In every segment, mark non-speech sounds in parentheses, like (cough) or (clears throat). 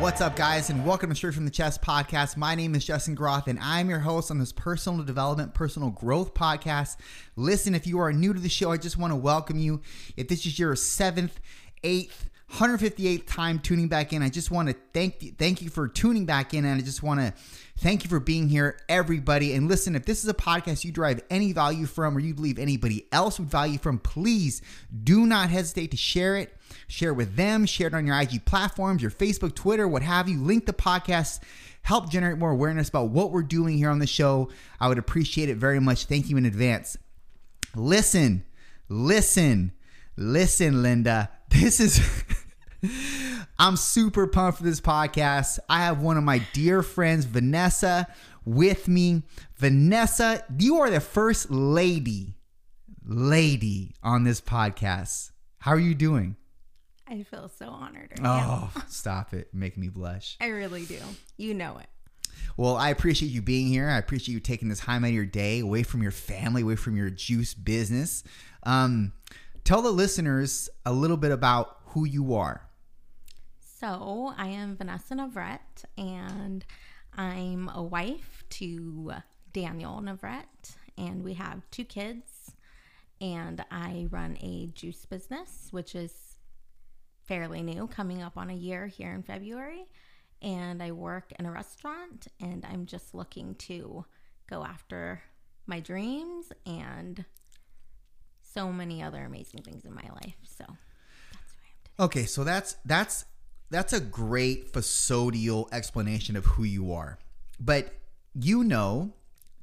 What's up, guys, and welcome to Straight from the Chest podcast. My name is Justin Groth, and I'm your host on this personal development, personal growth podcast. Listen, if you are new to the show, I just want to welcome you. If this is your seventh, eighth, 158th time tuning back in, I just want to thank you, thank you for tuning back in, and I just want to thank you for being here, everybody. And listen, if this is a podcast you derive any value from, or you believe anybody else would value from, please do not hesitate to share it Share with them, share it on your IG platforms, your Facebook, Twitter, what have you. Link the podcast, help generate more awareness about what we're doing here on the show. I would appreciate it very much. Thank you in advance. Listen, listen, listen, Linda. (laughs) This is. (laughs) I'm super pumped for this podcast. I have one of my dear friends, Vanessa, with me. Vanessa, you are the first lady, lady on this podcast. How are you doing? I feel so honored. Right oh, stop it. Making me blush. I really do. You know it. Well, I appreciate you being here. I appreciate you taking this time out of your day away from your family, away from your juice business. Um, tell the listeners a little bit about who you are. So, I am Vanessa Navarrette, and I'm a wife to Daniel Navarrette, and we have two kids. And I run a juice business, which is fairly new, coming up on a year here in February. And I work in a restaurant and I'm just looking to go after my dreams and so many other amazing things in my life. So that's who I am today. Okay, so that's that's that's a great facodial explanation of who you are. But you know,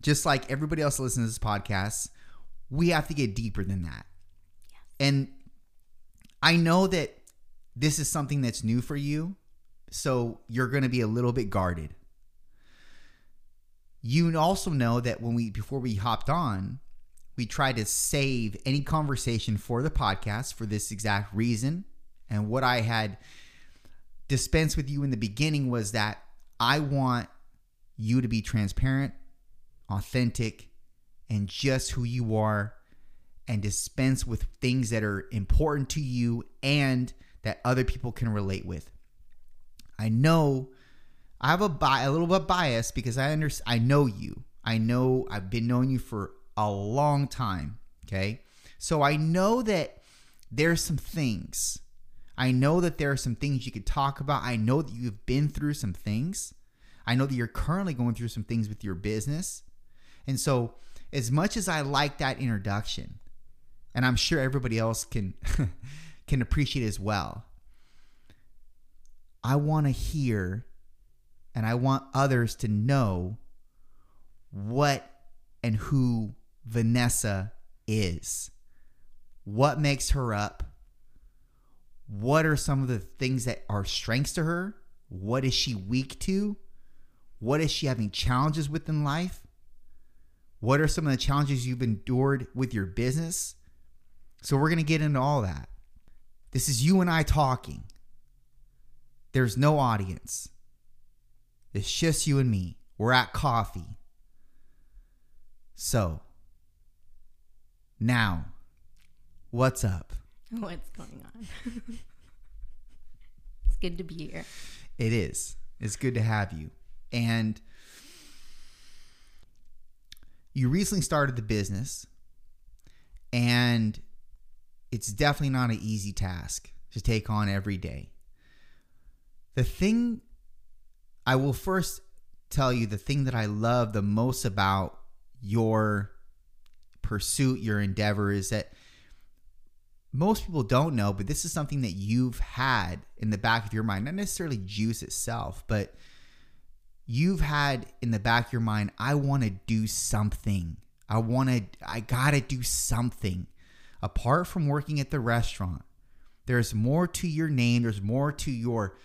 just like everybody else listening to this podcast, we have to get deeper than that. Yes. And I know that this is something that's new for you, so you're going to be a little bit guarded. You also know that when we before we hopped on, we tried to save any conversation for the podcast for this exact reason. And what I had dispensed with you in the beginning was that I want you to be transparent, authentic, and just who you are, and dispense with things that are important to you and that other people can relate with. I know I have a bi- a little bit bias because I under I know you. I know I've been knowing you for a long time, okay? So I know that there's some things. I know that there are some things you could talk about. I know that you've been through some things. I know that you're currently going through some things with your business. And so, as much as I like that introduction, and I'm sure everybody else can (laughs) can appreciate as well. I want to hear and I want others to know what and who Vanessa is. What makes her up? What are some of the things that are strengths to her? What is she weak to? What is she having challenges with in life? What are some of the challenges you've endured with your business? So, we're going to get into all that. This is you and I talking. There's no audience. It's just you and me. We're at coffee. So, now, what's up? What's going on? (laughs) it's good to be here. It is. It's good to have you. And you recently started the business and it's definitely not an easy task to take on every day. The thing I will first tell you the thing that I love the most about your pursuit, your endeavor is that most people don't know, but this is something that you've had in the back of your mind, not necessarily juice itself, but you've had in the back of your mind, I want to do something. I want to, I got to do something apart from working at the restaurant, there's more to your name, there's more to your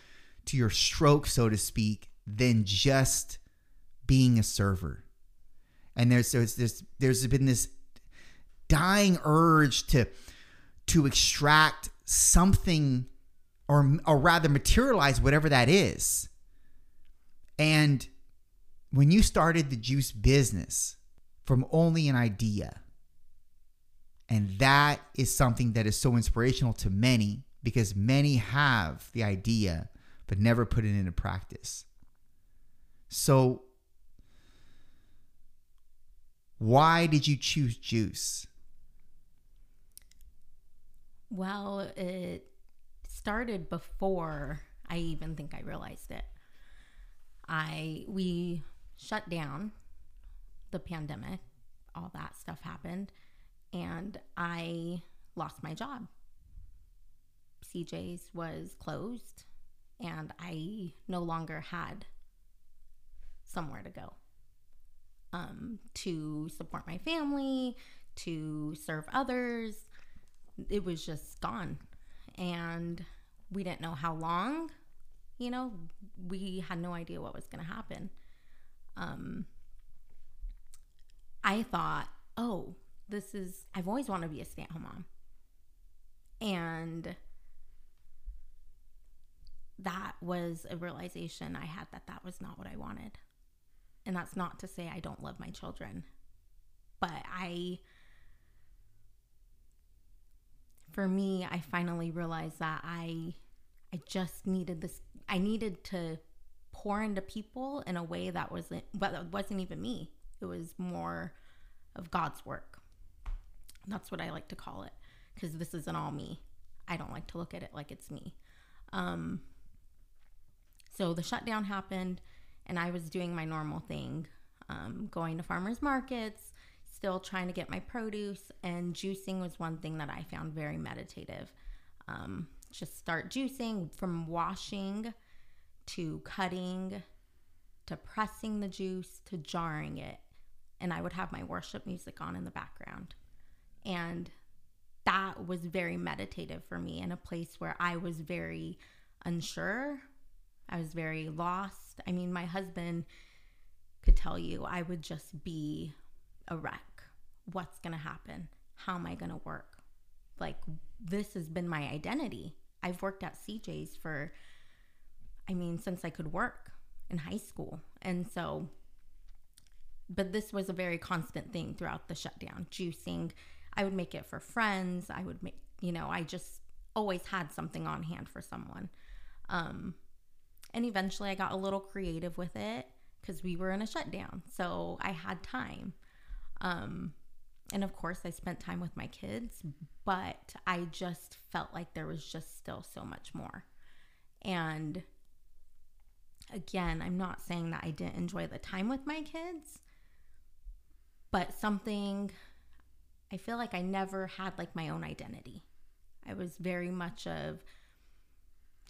to your stroke, so to speak, than just being a server. And there's there's there's, there's been this dying urge to to extract something or or rather materialize whatever that is. And when you started the juice business from only an idea, and that is something that is so inspirational to many because many have the idea but never put it into practice. So, why did you choose juice? Well, it started before I even think I realized it. I we shut down the pandemic, all that stuff happened, and I lost my job. CJ's was closed, and I no longer had somewhere to go um, to support my family, to serve others. It was just gone. And we didn't know how long, you know, we had no idea what was going to happen. Um, I thought, oh, this is, I've always wanted to be a stay at home mom. And that was a realization I had that that was not what I wanted. And that's not to say I don't love my children, but I, for me, I finally realized that I, I just needed this. I needed to pour into people in a way that wasn't, but it wasn't even me. It was more of God's work. That's what I like to call it because this isn't all me. I don't like to look at it like it's me. Um, so the shutdown happened, and I was doing my normal thing, um, going to farmers markets, still trying to get my produce, and juicing was one thing that I found very meditative. Um, just start juicing from washing to cutting to pressing the juice to jarring it. And I would have my worship music on in the background. And that was very meditative for me in a place where I was very unsure I was very lost. I mean, my husband could tell you I would just be a wreck. What's going to happen? How am I going to work? Like, this has been my identity. I've worked at CJ's for, I mean, since I could work in high school. And so, but this was a very constant thing throughout the shutdown. Juicing, I would make it for friends. I would make, you know, I just always had something on hand for someone. Um, and eventually I got a little creative with it because we were in a shutdown. So I had time. Um, and of course, I spent time with my kids, but I just felt like there was just still so much more. And again, I'm not saying that I didn't enjoy the time with my kids, but something I feel like I never had like my own identity. I was very much of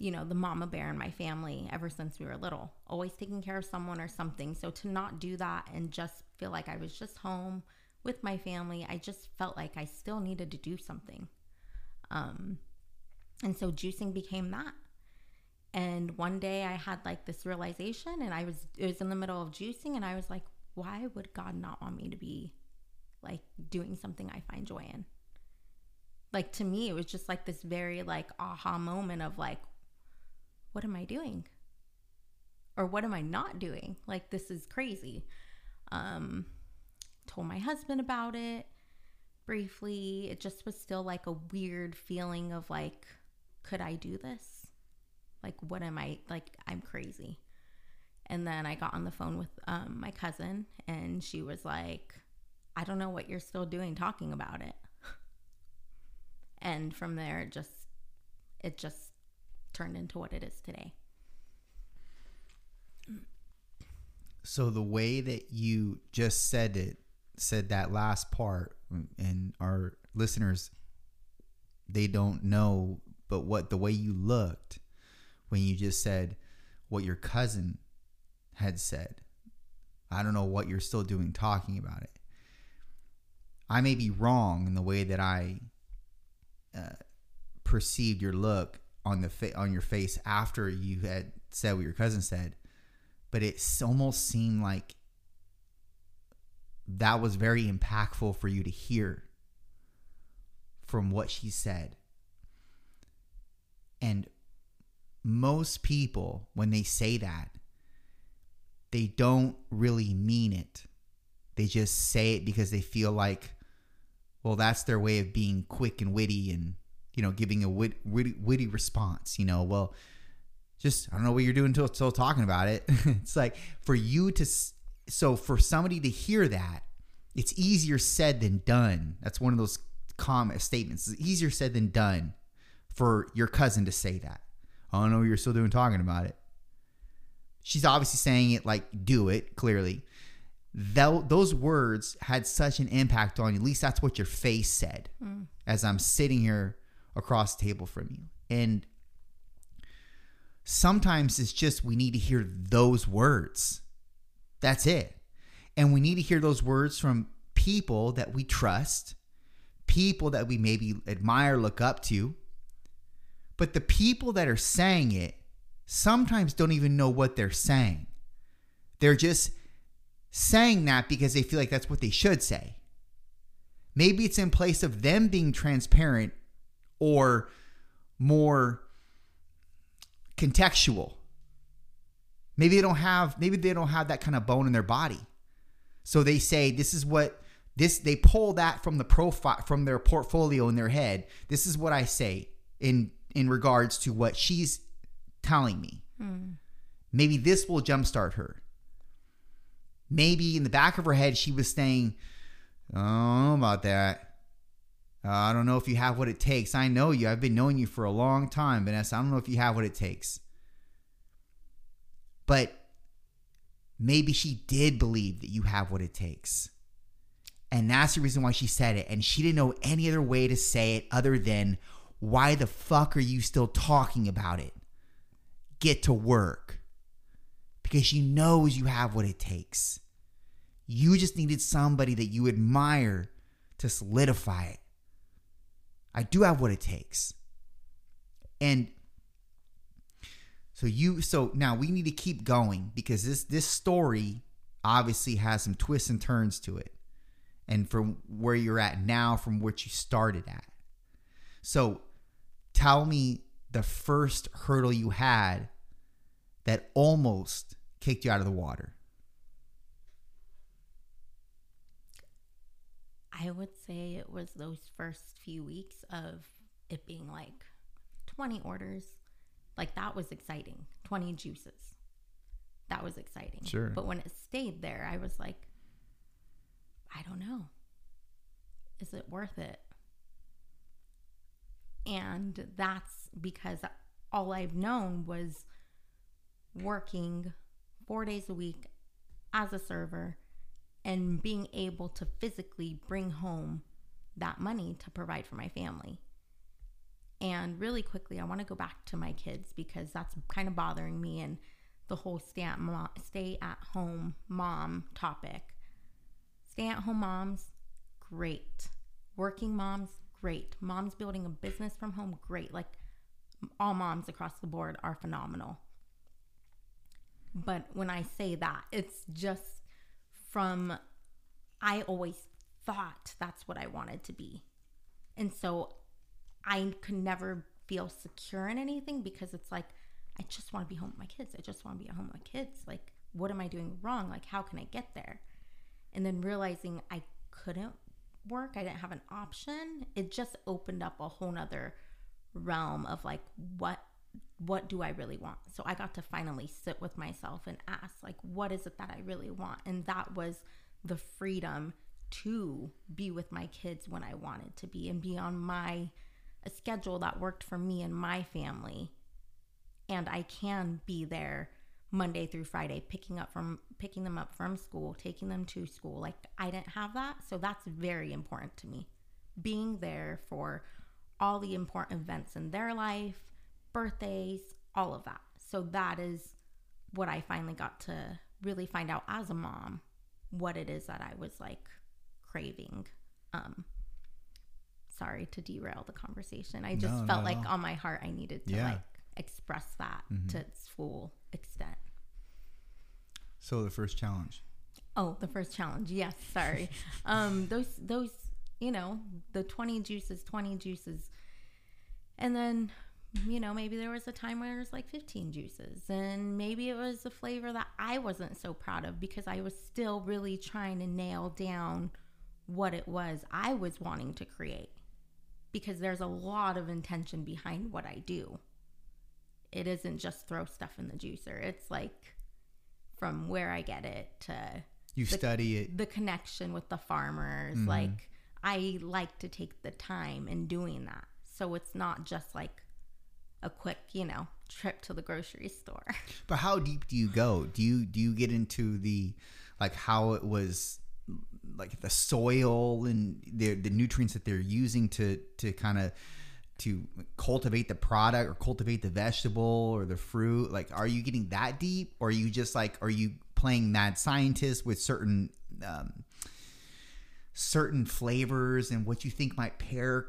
you know, the mama bear in my family ever since we were little, always taking care of someone or something. So to not do that and just feel like I was just home with my family, I just felt like I still needed to do something. Um, and so juicing became that. And one day I had like this realization, and I was, it was in the middle of juicing, and I was like, why would God not want me to be like doing something I find joy in? Like to me, it was just like this very like aha moment of like, what am I doing? Or what am I not doing? Like, this is crazy. Um, told my husband about it briefly. It just was still like a weird feeling of like, could I do this? Like, what am I, like, I'm crazy. And then I got on the phone with um, my cousin, and she was like, I don't know what you're still doing talking about it. and from there, it just, it just turned into what it is today. So the way that you just said it, said that last part, and our listeners, they don't know, but what the way you looked when you just said what your cousin had said. I don't know what you're still doing talking about it. I may be wrong in the way that I uh, perceived your look on the fa- on your face after you had said what your cousin said, but it almost seemed like that was very impactful for you to hear from what she said. And most people, when they say that, they don't really mean it. They just say it because they feel like, well, that's their way of being quick and witty and, you know, giving a wit, witty, witty response. You know, well, just, I don't know what you're doing until, until talking about it. (laughs) it's like for you to, so for somebody to hear that, it's easier said than done. That's one of those common statements. It's easier said than done for your cousin to say that. I don't know what you're still doing talking about it. She's obviously saying it like do it, clearly. That, those words had such an impact on you. At least that's what your face said mm. as I'm sitting here across the table from you. And sometimes it's just we need to hear those words. That's it. And we need to hear those words from people that we trust, people that we maybe admire, look up to. But the people that are saying it sometimes don't even know what they're saying. They're just saying that because they feel like that's what they should say. Maybe it's in place of them being transparent or more contextual. Maybe they don't have maybe they don't have that kind of bone in their body. So they say this is what this they pull that from the profile from their portfolio in their head. This is what I say in in regards to what she's telling me. Hmm. Maybe this will jumpstart her. Maybe in the back of her head she was saying, "I don't know about that. Uh, I don't know if you have what it takes. I know you. I've been knowing you for a long time, Vanessa. I don't know if you have what it takes." But maybe she did believe that you have what it takes. And that's the reason why she said it. And she didn't know any other way to say it other than, why the fuck are you still talking about it? Get to work. Because she knows you have what it takes. You just needed somebody that you admire to solidify it. I do have what it takes. And so you so now we need to keep going because this this story obviously has some twists and turns to it. And from where you're at now from what you started at. So tell me the first hurdle you had that almost kicked you out of the water. I would say it was those first few weeks of it being like 20 orders, like that was exciting. 20 juices. That was exciting. Sure. But when it stayed there, I was like, I don't know. Is it worth it? And that's because all I've known was working four days a week as a server and being able to physically bring home that money to provide for my family. And really quickly, I want to go back to my kids because that's kind of bothering me and the whole stay at, stay at home mom topic. Stay at home moms, great. Working moms, great. Moms building a business from home, great. Like all moms across the board are phenomenal. But when I say that, it's just from I always thought that's what I wanted to be. And so I could never feel secure in anything because it's like I just want to be home with my kids. I just want to be at home with my kids. Like, what am I doing wrong? Like, how can I get there? And then realizing I couldn't work, I didn't have an option. It just opened up a whole nother realm of like what what do I really want? So I got to finally sit with myself and ask like what is it that I really want? And that was the freedom to be with my kids when I wanted to be and be on my a schedule that worked for me and my family. And I can be there Monday through Friday, picking up from picking them up from school, taking them to school. Like I didn't have that, so that's very important to me. Being there for all the important events in their life, birthdays, all of that. So that is what I finally got to really find out as a mom what it is that I was like craving. Um sorry to derail the conversation. I just no, felt like on my heart I needed to yeah. like express that mm-hmm. to its full extent. So the first challenge. Oh, the first challenge. Yes, sorry. (laughs) um, those those you know, the 20 juices, 20 juices. And then, you know, maybe there was a time where it was like 15 juices. And maybe it was a flavor that I wasn't so proud of because I was still really trying to nail down what it was I was wanting to create. Because there's a lot of intention behind what I do. It isn't just throw stuff in the juicer. It's like from where I get it to You the- study it. the connection with the farmers. Mhm. Like I like to take the time in doing that. So it's not just like a quick, you know, trip to the grocery store. (laughs) But how deep do you go? Do you do you get into the like how it was like the soil and the the nutrients that they're using to to kind of to cultivate the product or cultivate the vegetable or the fruit? Like are you getting that deep or are you just like are you playing mad scientist with certain um certain flavors and what you think might pair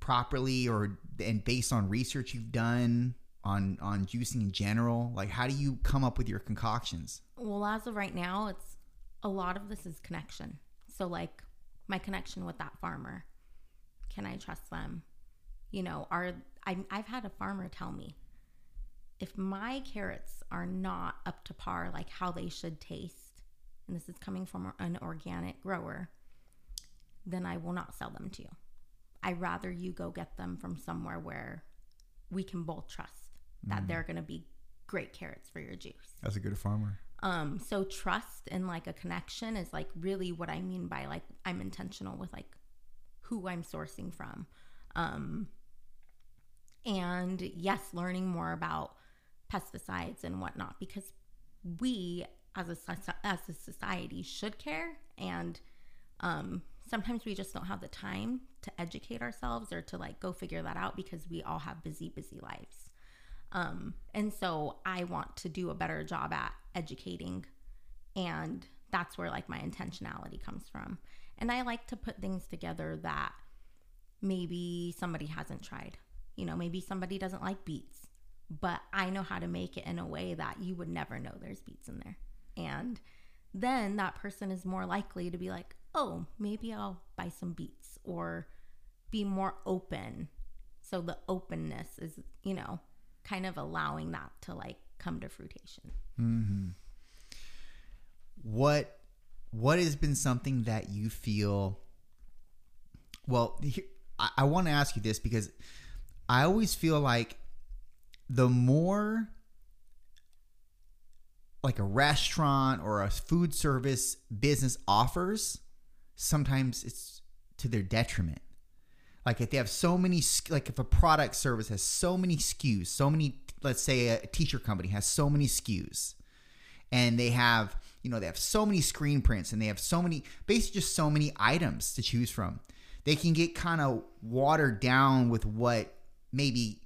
properly or and based on research you've done on on juicing in general like how do you come up with your concoctions well, as of right now, it's a lot of this is connection. So like my connection with that farmer. Can I trust them? You know, are I I've had a farmer tell me if my carrots are not up to par like how they should taste, and this is coming from an organic grower, then I will not sell them to you. I rather you go get them from somewhere where we can both trust that they're going to be great carrots for your juice. as a good farmer Um, so trust and like a connection is like really what I mean by like I'm intentional with like who I'm sourcing from. Um, and yes, learning more about pesticides and whatnot because we as a as a society should care and um, sometimes we just don't have the time to educate ourselves or to like go figure that out because we all have busy busy lives um, and so I want to do a better job at educating. And that's where like my intentionality comes from. And I like to put things together that maybe somebody hasn't tried. You know, maybe somebody doesn't like beets, but I know how to make it in a way that you would never know there's beets in there. And then that person is more likely to be like, oh, maybe I'll buy some beets or be more open. So the openness is, you know, kind of allowing that to like come to fruition. Mm-hmm. what what has been something that you feel well here, i, I want to ask you this because i always feel like the more like a restaurant or a food service business offers sometimes it's to their detriment. Like if they have so many like if a product service has so many SKUs, so many let's say a t-shirt company has so many SKUs and they have you know they have so many screen prints and they have so many basically just so many items to choose from they can get kind of watered down with what maybe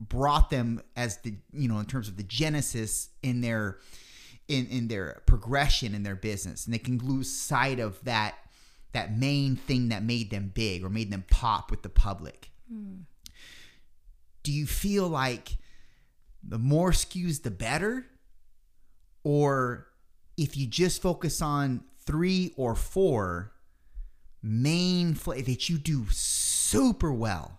brought them as the you know in terms of the genesis in their in in their progression in their business and they can lose sight of that that main thing that made them big or made them pop with the public. Do you feel like the more SKUs the better? Or if you just focus on three or four main that you do super well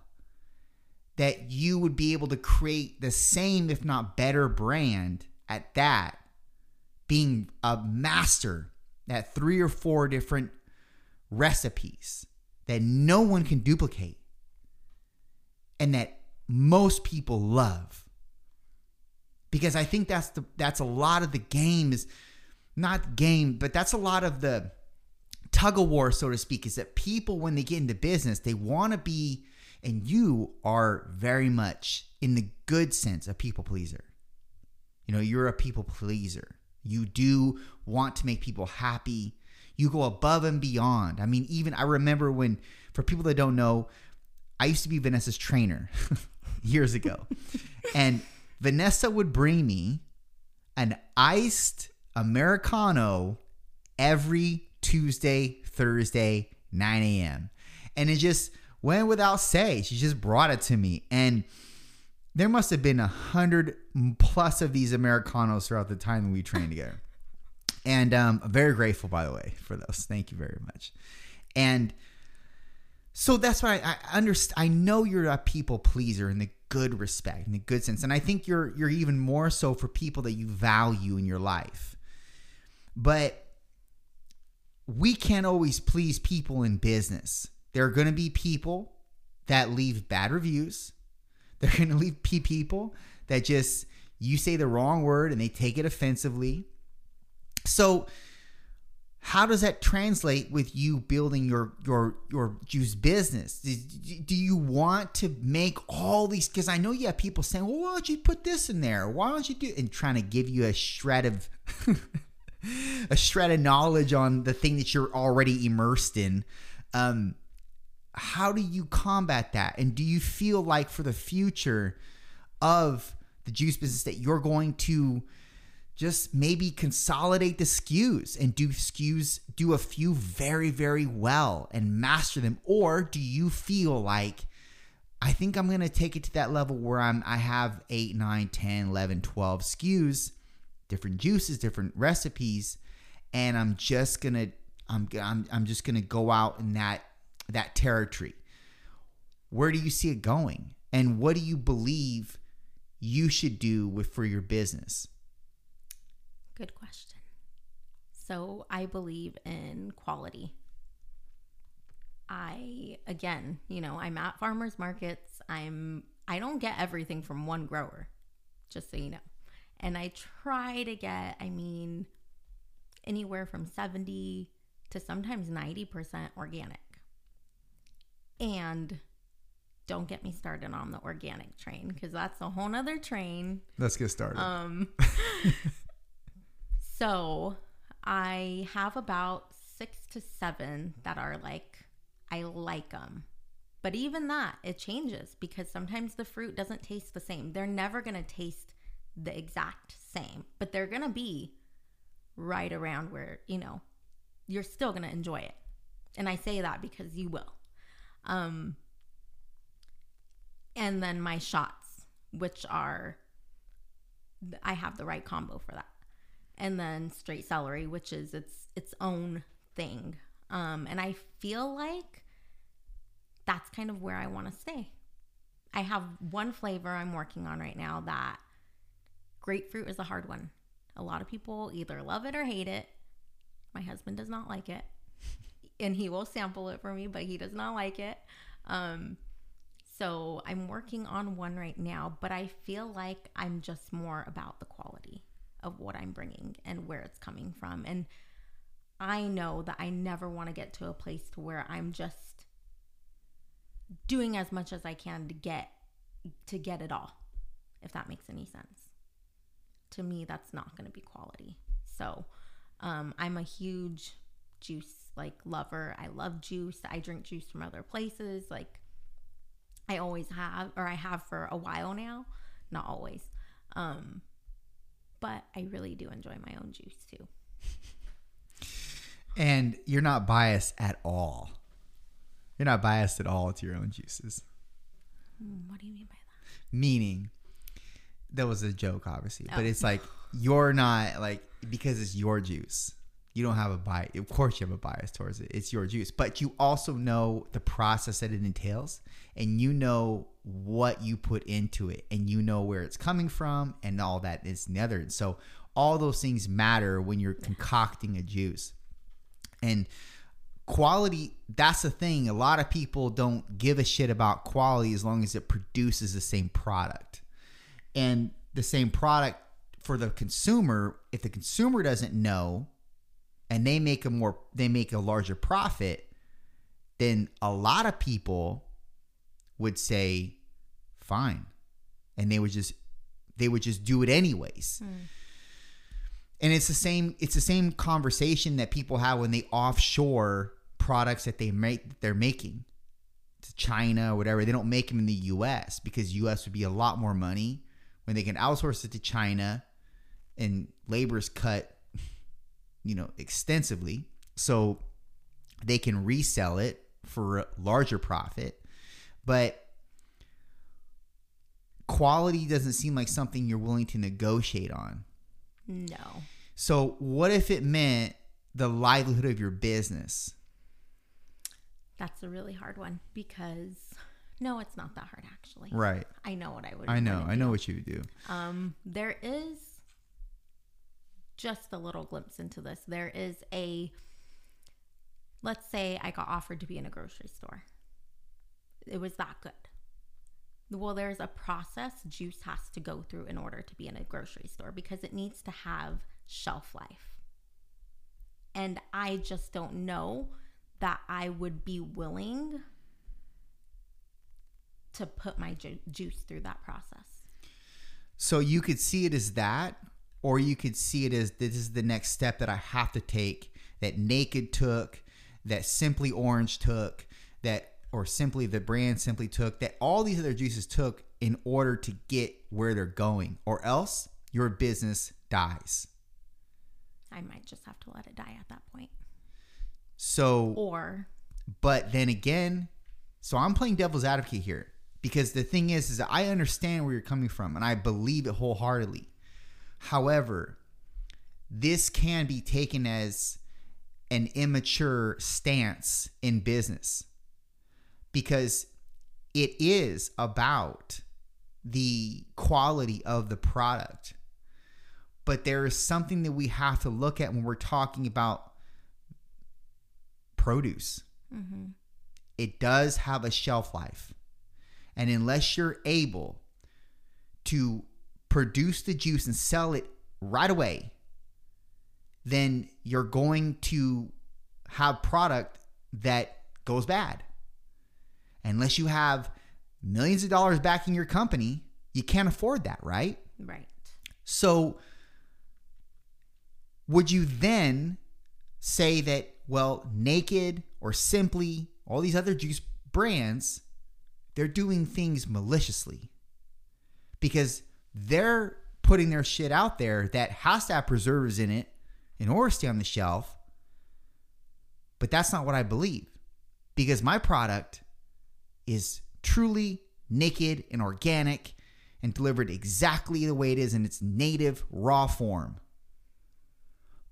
that you would be able to create the same if not better brand at that being a master at three or four different recipes that no one can duplicate and that most people love because I think that's the that's a lot of the game is not game, but that's a lot of the tug of war, so to speak, is that people when they get into business, they want to be, and you are very much in the good sense a people pleaser. You know, you're a people pleaser. You do want to make people happy. You go above and beyond. I mean, even I remember when, for people that don't know, I used to be Vanessa's trainer (laughs) years ago. and Vanessa would bring me an iced Americano every Tuesday, Thursday, 9 a.m. And it just went without say. She just brought it to me. And there must have been a hundred plus of these Americanos throughout the time we trained together. And um, I'm very grateful, by the way, for those. Thank you very much. And So that's why I, I understand. I know you're a people pleaser in the good respect, in the good sense, and I think you're you're even more so for people that you value in your life. But we can't always please people in business. There are going to be people that leave bad reviews. They're going to leave people that just you say the wrong word and they take it offensively. So how does that translate with you building your your your juice business? Do you want to make all these because i know you have people saying well why don't you put this in there? Why don't you do and trying to give you a shred of (laughs) a shred of knowledge on the thing that you're already immersed in. Um how do you combat that? And do you feel like for the future of the juice business that you're going to just maybe consolidate the SKUs and do SKUs, do a few very, very well and master them? Or do you feel like, I think I'm going to take it to that level where I'm, I have 8, 9, 10, 11, 12 SKUs, different juices, different recipes, and I'm just going to, I'm, I'm, I'm just going to go out in that, that territory. Where do you see it going? And what do you believe you should do with for your business? Good question. So I believe in quality. I again, you know, I'm at farmers markets. I'm I don't get everything from one grower, just so you know. And I try to get, I mean, anywhere from 70 to sometimes 90% organic. And don't get me started on the organic train because that's a whole nother train. Let's get started. Um (laughs) So I have about six to seven that are like, I like them. But even that, it changes because sometimes the fruit doesn't taste the same. They're never going to taste the exact same, but they're going to be right around where, you know, you're still going to enjoy it. And I say that because you will. Um, and then my shots, which are, I have the right combo for that and then straight celery, which is its its own thing. Um, and I feel like that's kind of where I want to stay. I have one flavor I'm working on right now that grapefruit is a hard one. A lot of people either love it or hate it. My husband does not like it. (laughs) and he will sample it for me, but he does not like it. Um, so I'm working on one right now, but I feel like I'm just more about the quality of what I'm bringing and where it's coming from. And I know that I never want to get to a place to where I'm just doing as much as I can to get to get it all. If that makes any sense. To me that's not going to be quality. So, um, I'm a huge juice like lover. I love juice. I drink juice from other places like I always have or I have for a while now, not always. Um, but I really do enjoy my own juice too. and you're not biased at all. You're not biased at all to your own juices. Mm, what do you mean by that? Meaning, that was a joke, obviously, oh. but it's like you're not like because it's your juice. You don't have a bias. Of course, you have a bias towards it. It's your juice, but you also know the process that it entails, and you know what you put into it and you know where it's coming from and all that is the other. So all those things matter when you're concocting a juice. And quality, that's the thing. A lot of people don't give a shit about quality as long as it produces the same product. And the same product for the consumer, if the consumer doesn't know and they make a more they make a larger profit, then a lot of people would say fine. And they would just they would just do it anyways. Mm. and it's the same it's the same conversation that people have when they offshore products that they make they're making to China or whatever. They don't make them in the US because US would be a lot more money when they can outsource it to China and labor is cut you know extensively so they can resell it for a larger profit but quality doesn't seem like something you're willing to negotiate on. No. So, what if it meant the livelihood of your business? That's a really hard one because no, it's not that hard actually. Right. I know what I would. I know. I know do. what you would do. Um, there is just a little glimpse into this. There is a, let's say I got offered to be in a grocery store. It was that good. Well, there's a process juice has to go through in order to be in a grocery store because it needs to have shelf life. And I just don't know that I would be willing to put my ju- juice through that process. So you could see it as that, or you could see it as this is the next step that I have to take that Naked took, that Simply Orange took, that or simply the brand simply took, that all these other juices took in order to get where they're going, or else your business dies. I might just have to let it die at that point. So Or But then again, so I'm playing devil's advocate here because the thing is, is that I understand where you're coming from and I believe it wholeheartedly. However, this can be taken as an immature stance in business because it is about the quality of the product. But there is something that we have to look at when we're talking about produce mm-hmm. it does have a shelf life. And unless you're able to produce the juice and sell it right away, then you're going to have product that goes bad. Unless you have millions of dollars backing your company, you can't afford that, right? right. So, would you then say that, well, Naked or Simply, all these other juice brands, they're doing things maliciously because they're putting their shit out there that has to have preservatives in it in order to stay on the shelf. But that's not what I believe because my product is truly naked and organic and delivered exactly the way it is in its native raw form.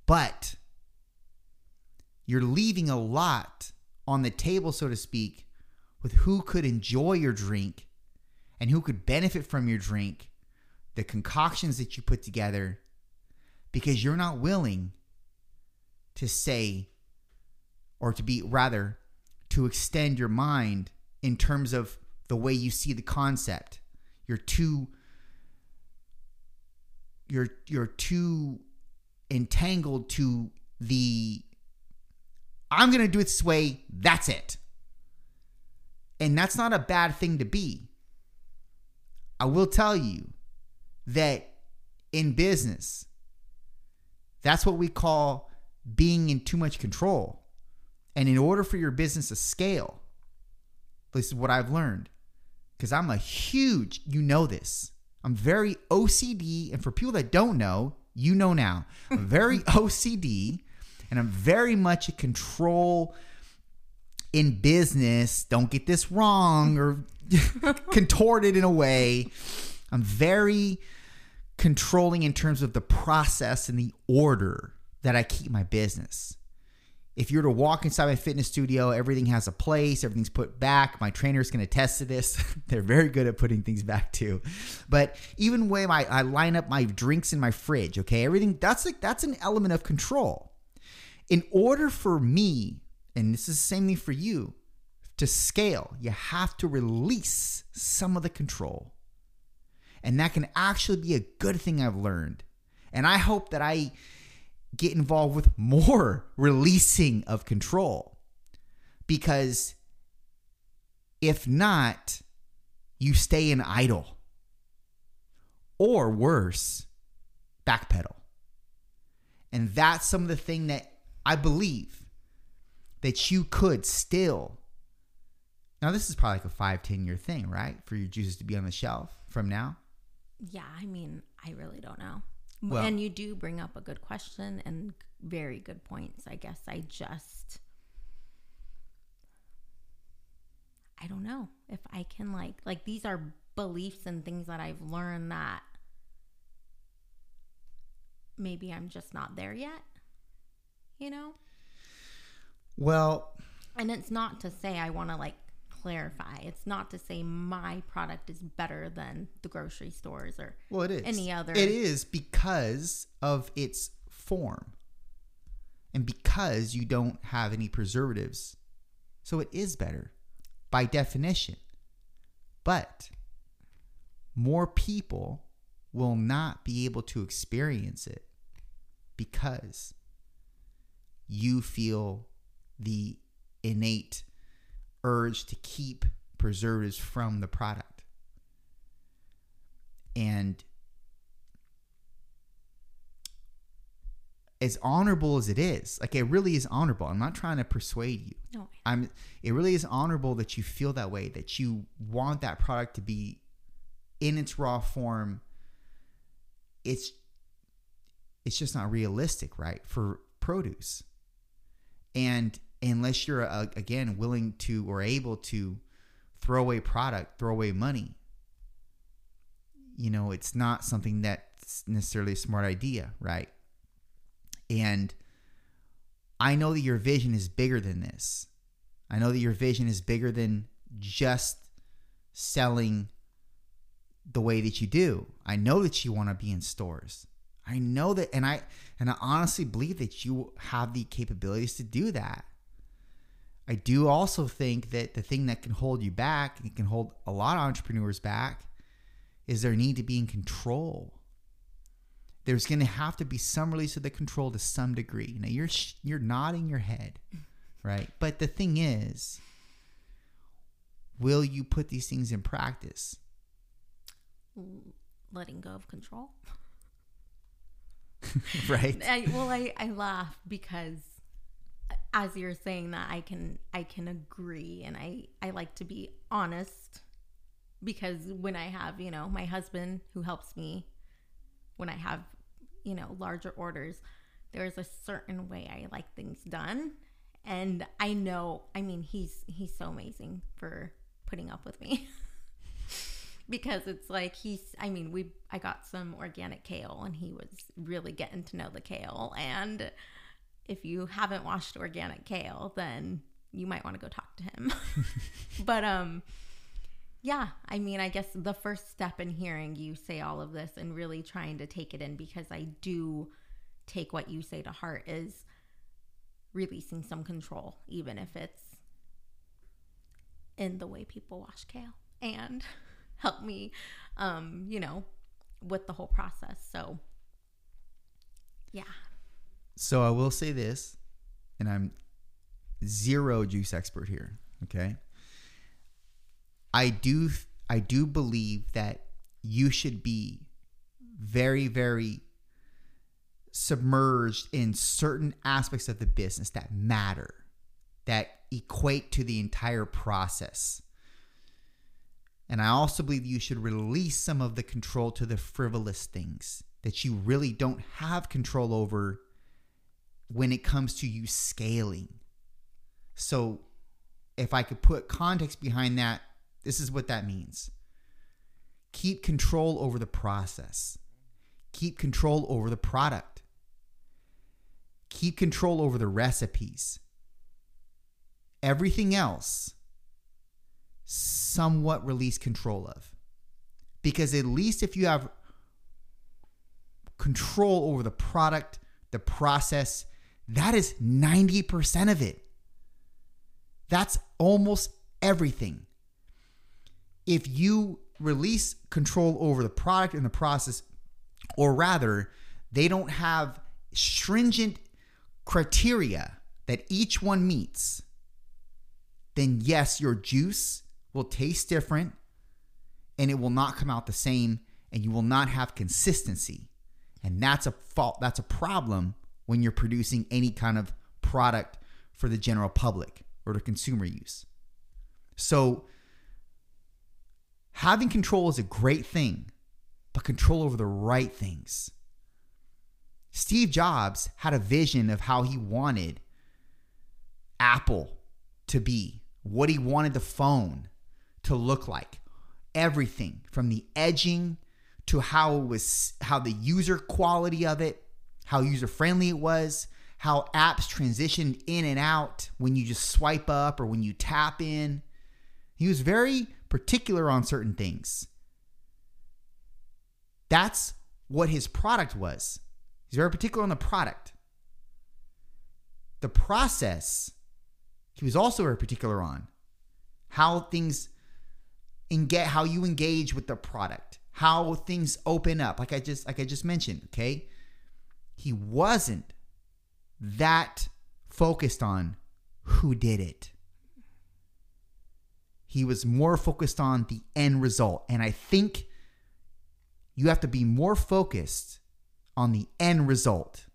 But you're leaving a lot on the table, so to speak, with who could enjoy your drink and who could benefit from your drink, the concoctions that you put together, because you're not willing to say, or to be rather, to extend your mind in terms of the way you see the concept. You're too you're you're too entangled to the I'm going to do it this way, that's it. And that's not a bad thing to be. I will tell you that in business, that's what we call being in too much control. And in order for your business to scale, this is what I've learned. Because I'm a huge, you know this. I'm very OCD. And for people that don't know, you know now. I'm very (laughs) OCD and I'm very much a control in business. Don't get this wrong or (laughs) (laughs) contorted in a way. I'm very controlling in terms of the process and the order that I keep my business. If you were to walk inside my fitness studio, everything has a place, everything's put back. My trainers can attest to this. (laughs) They're very good at putting things back too. But even my I line up my drinks in my fridge, okay? Everything that's like that's an element of control. In order for me, and this is the same thing for you, to scale, you have to release some of the control. And that can actually be a good thing I've learned. And I hope that I get involved with more (laughs) releasing of control. Because if not, you stay in idle. Or worse, backpedal. And that's some of the thing that I believe that you could still. Now, this is probably like a five, 10 year thing, right? For your juices to be on the shelf from now. Yeah, I mean, I really don't know. Well- and you do bring up a good question and very good points. I guess I just I don't know if I can like like these are beliefs and things that I've learned that maybe I'm just not there yet. You know? Well, and it's not to say I want to like clarify. It's not to say my product is better than the grocery stores or Well, it is. Any other- It is because of its form. And because you don't have any preservatives. So it is better by definition. But more people will not be able to experience it because you feel the innate urge to keep preservatives from the product. And as honorable as it is, like it really is honorable. I'm not trying to persuade you. no. I'm it really is honorable that you feel that way, that you want that product to be in its raw form. It's it's just not realistic, right? For produce. And unless you're uh, again willing to or able to throw away product, throw away money, you know, it's not something that's necessarily a smart idea, right? And I know that your vision is bigger than this. I know that your vision is bigger than just selling the way that you do. I know that you want to be in stores. I know that and I and I honestly believe that you have the capabilities to do that. I do also think that the thing that can hold you back, and it can hold a lot of entrepreneurs back, is their need to be in control there's going to have to be some release of the control to some degree. Now you're sh- you're nodding your head, right? But the thing is, will you put these things in practice? Letting go of control. (laughs) right? I, well, I, I laugh because as you're saying that, I can I can agree, and I I like to be honest because when I have you know my husband who helps me when I have you know larger orders, there's a certain way I like things done, and I know I mean he's he's so amazing for putting up with me. (laughs) because it's like he's i mean we i got some organic kale and he was really getting to know the kale and if you haven't washed organic kale then you might want to go talk to him. (laughs) (laughs) But um yeah i mean i guess the first step in hearing you say all of this and really trying to take it in because i do take what you say to heart is releasing some control even if it's in the way people wash kale and (laughs) help me um you know with the whole process. So yeah So I will say this, and I'm zero juice expert here, okay? I do I do believe that you should be very very submerged in certain aspects of the business that matter that equate to the entire process. And I also believe you should release some of the control to the frivolous things that you really don't have control over when it comes to you scaling. So, if I could put context behind that, this is what that means. Keep control over the process. Keep control over the product. Keep control over the recipes. Everything else, somewhat release control of. Because at least if you have control over the product, the process, that is 90% of it. That's almost everything. If you release control over the product and the process, or rather, they don't have stringent criteria that each one meets, then yes, your juice will taste different and it will not come out the same and you will not have consistency. And that's a fault, that's a problem when you're producing any kind of product for the general public or to consumer use. So having control is a great thing, but control over the right things. Steve Jobs had a vision of how he wanted Apple to be, what he wanted the phone to look like. Everything from the edging to how it was how the user quality of it, how user friendly it was, how apps transitioned in and out when you just swipe up or when you tap in. He was very particular on certain things. That's what his product was. He's very particular on the product. The process, he was also very particular on how things and get how you engage with the product, how things open up. Like I just like I just mentioned, okay? He wasn't that focused on who did it. He was more focused on the end result. And I think you have to be more focused on the end result.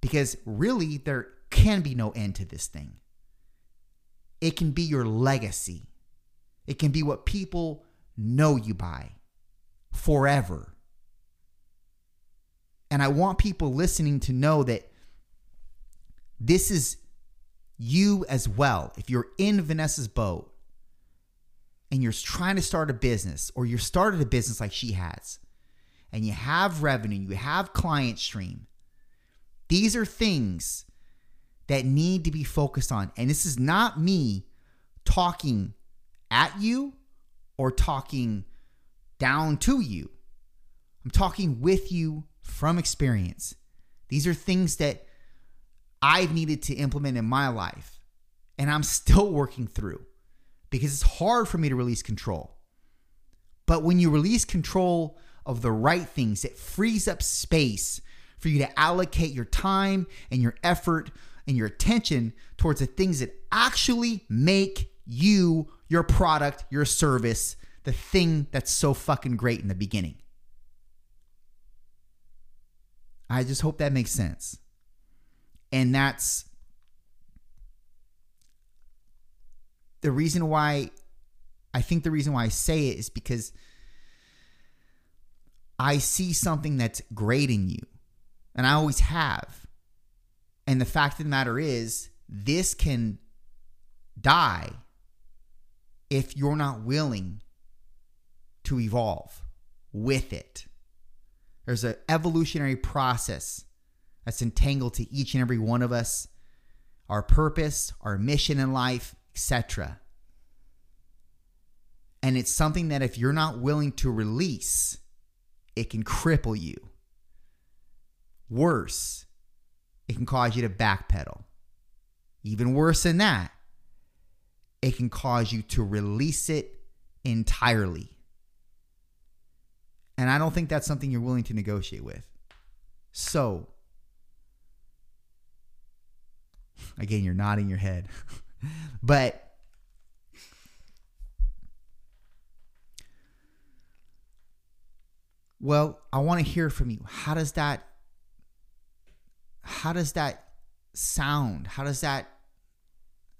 Because really, there can be no end to this thing. It can be your legacy, it can be what people know you by forever. And I want people listening to know that this is you as well. If you're in Vanessa's boat and you're trying to start a business or you started a business like she has and you have revenue, you have client stream, these are things that need to be focused on. And this is not me talking at you or talking down to you. I'm talking with you from experience. These are things that I've needed to implement in my life and I'm still working through because it's hard for me to release control. But when you release control of the right things, it frees up space for you to allocate your time and your effort and your attention towards the things that actually make you, your product, your service, the thing that's so fucking great in the beginning. I just hope that makes sense. And that's the reason why I think the reason why I say it is because I see something that's great in you. And I always have. And the fact of the matter is, this can die if you're not willing to evolve with it. There's an evolutionary process that's entangled to each and every one of us, our purpose, our mission in life, etc. And it's something that if you're not willing to release, it can cripple you. Worse, it can cause you to backpedal. Even worse than that, it can cause you to release it entirely. And I don't think that's something you're willing to negotiate with. So, again, you're nodding your head. (laughs) but well, I want to hear from you. How does that how does that sound? How does that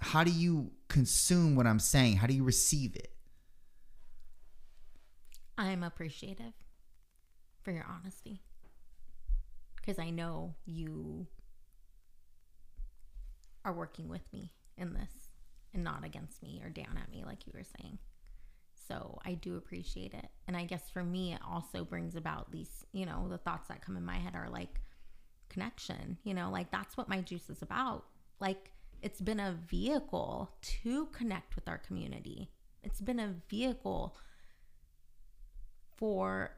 how do you consume what I'm saying? How do you receive it? I'm appreciative for your honesty because I know you are working with me in this and not against me or down at me, like you were saying. So I do appreciate it. And I guess for me, it also brings about these, you know, the thoughts that come in my head are like connection, you know, like that's what my juice is about. Like it's been a vehicle to connect with our community, it's been a vehicle for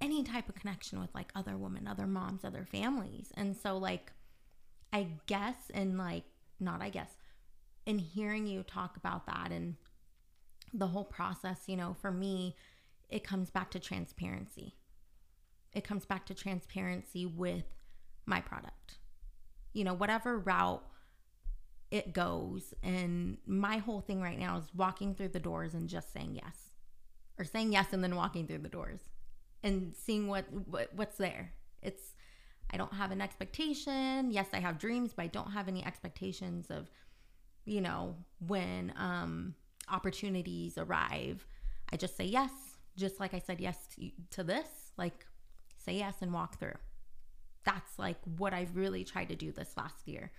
any type of connection with like other women, other moms, other families. And so, like, I guess, and like, not I guess, in hearing you talk about that and the whole process, you know, for me, it comes back to transparency. It comes back to transparency with my product. You know, whatever route it goes. And my whole thing right now is walking through the doors and just saying yes, or saying yes and then walking through the doors and seeing what, what what's there. It's I don't have an expectation. Yes, I have dreams, but I don't have any expectations of, you know, when um, opportunities arrive. I just say yes, just like I said yes to, to this. Like, say yes and walk through. That's like what I've really tried to do this last year.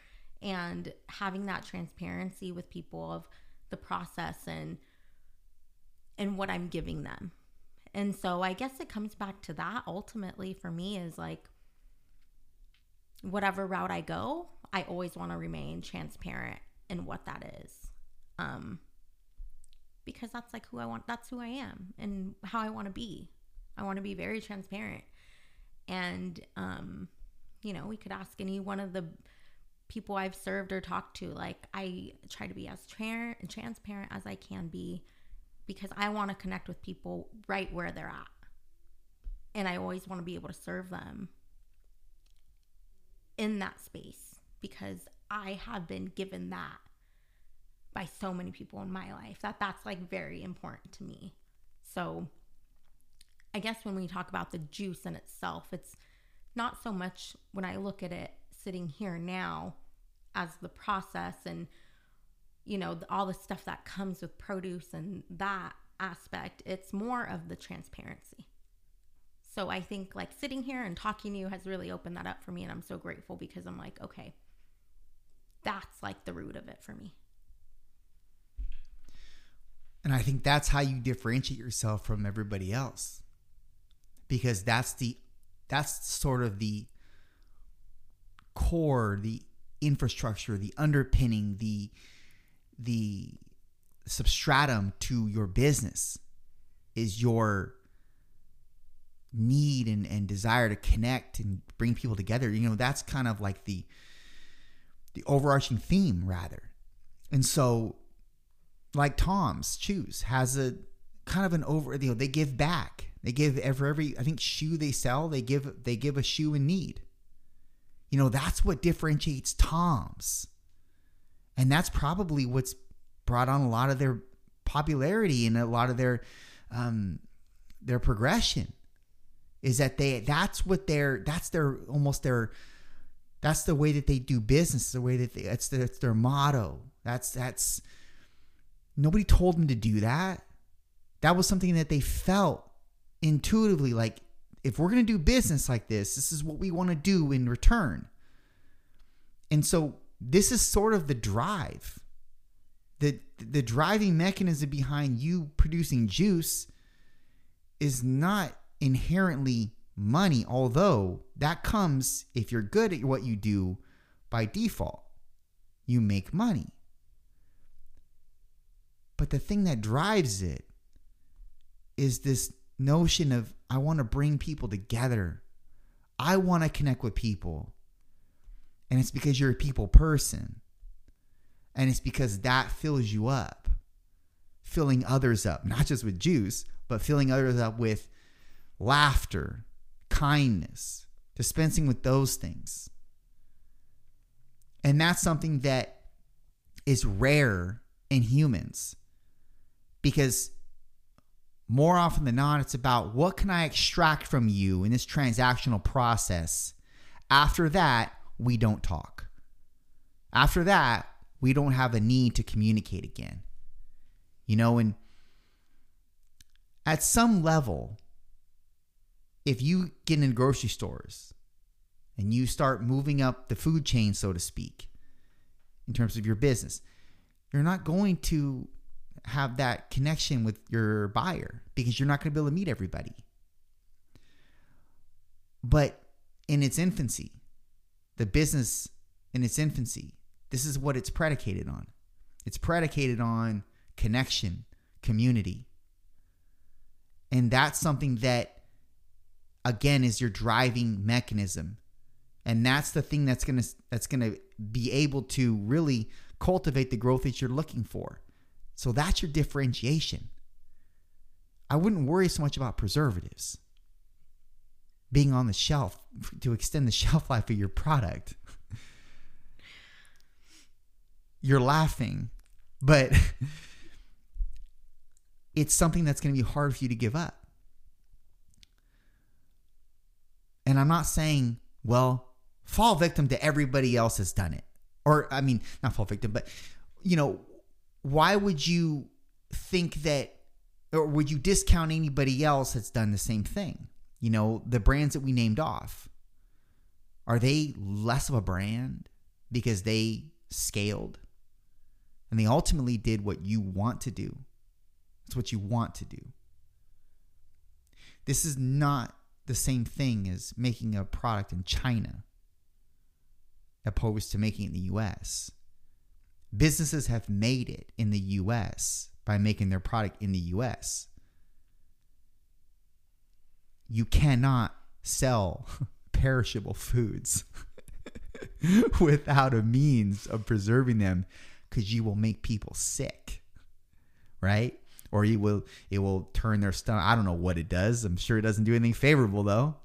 And having that transparency with people of the process and and what I'm giving them. And so I guess it comes back to that ultimately for me is like whatever route I go, I always want to remain transparent in what that is. Um, because that's like who I want, that's who I am and how I want to be. I want to be very transparent. And, um, you know, we could ask any one of the people I've served or talked to. Like, I try to be as tra- transparent as I can be because I want to connect with people right where they're at. And I always want to be able to serve them in that space because I have been given that by so many people in my life that that's like very important to me. So I guess when we talk about the juice in itself, it's not so much when I look at it sitting here now as the process and you know all the stuff that comes with produce and that aspect it's more of the transparency. So i think like sitting here and talking to you has really opened that up for me and i'm so grateful because i'm like okay that's like the root of it for me. And i think that's how you differentiate yourself from everybody else because that's the that's sort of the core the infrastructure the underpinning the the substratum to your business is your need and, and desire to connect and bring people together. You know that's kind of like the the overarching theme rather. And so like tom's shoes has a kind of an over you know they give back. They give every every i think shoe they sell they give they give a shoe in need. You know that's what differentiates tom's and that's probably what's brought on a lot of their popularity and a lot of their um, their progression is that they that's what their that's their almost their that's the way that they do business the way that they, that's, their, motto. That's that's nobody told them to do that. That was something that they felt intuitively like if we're going to do business like this this is what we want to do in return. And so this is sort of the drive. The the driving mechanism behind you producing juice is not inherently money, although that comes if you're good at what you do by default. You make money. But the thing that drives it is this notion of I want to bring people together. I want to connect with people. And it's because you're a people person. And it's because that fills you up, filling others up, not just with juice, but filling others up with laughter, kindness, dispensing with those things. And that's something that is rare in humans because more often than not, it's about what can I extract from you in this transactional process. After that, we don't talk. After that, we don't have a need to communicate again. You know, and at some level, if you get in grocery stores and you start moving up the food chain, so to speak, in terms of your business, you're not going to have that connection with your buyer because you're not going to be able to meet everybody. But in its infancy, the business in its infancy. This is what it's predicated on. It's predicated on connection, community. And that's something that, again, is your driving mechanism. And that's the thing that's gonna that's gonna be able to really cultivate the growth that you're looking for. So that's your differentiation. I wouldn't worry so much about preservatives being on the shelf to extend the (laughs) shelf life of your product. You're laughing, but (laughs) it's something that's going to be hard for you to give up. And I'm not saying, well, fall victim to everybody else has done it. Or, I mean, not fall victim, but, you know, why would you think that, or would you discount anybody else that's done the same thing? You know, the brands that we named off, are they less of a brand because they scaled and they ultimately did what you want to do? It's what you want to do. This is not the same thing as making a product in China opposed to making it in the US. Businesses have made it in the US by making their product in the US. You cannot sell (laughs) perishable foods (laughs) without a means of preserving them because you will make people sick, right? Or you will it will turn their stomach. I don't know what it does. I'm sure it doesn't do anything favorable though.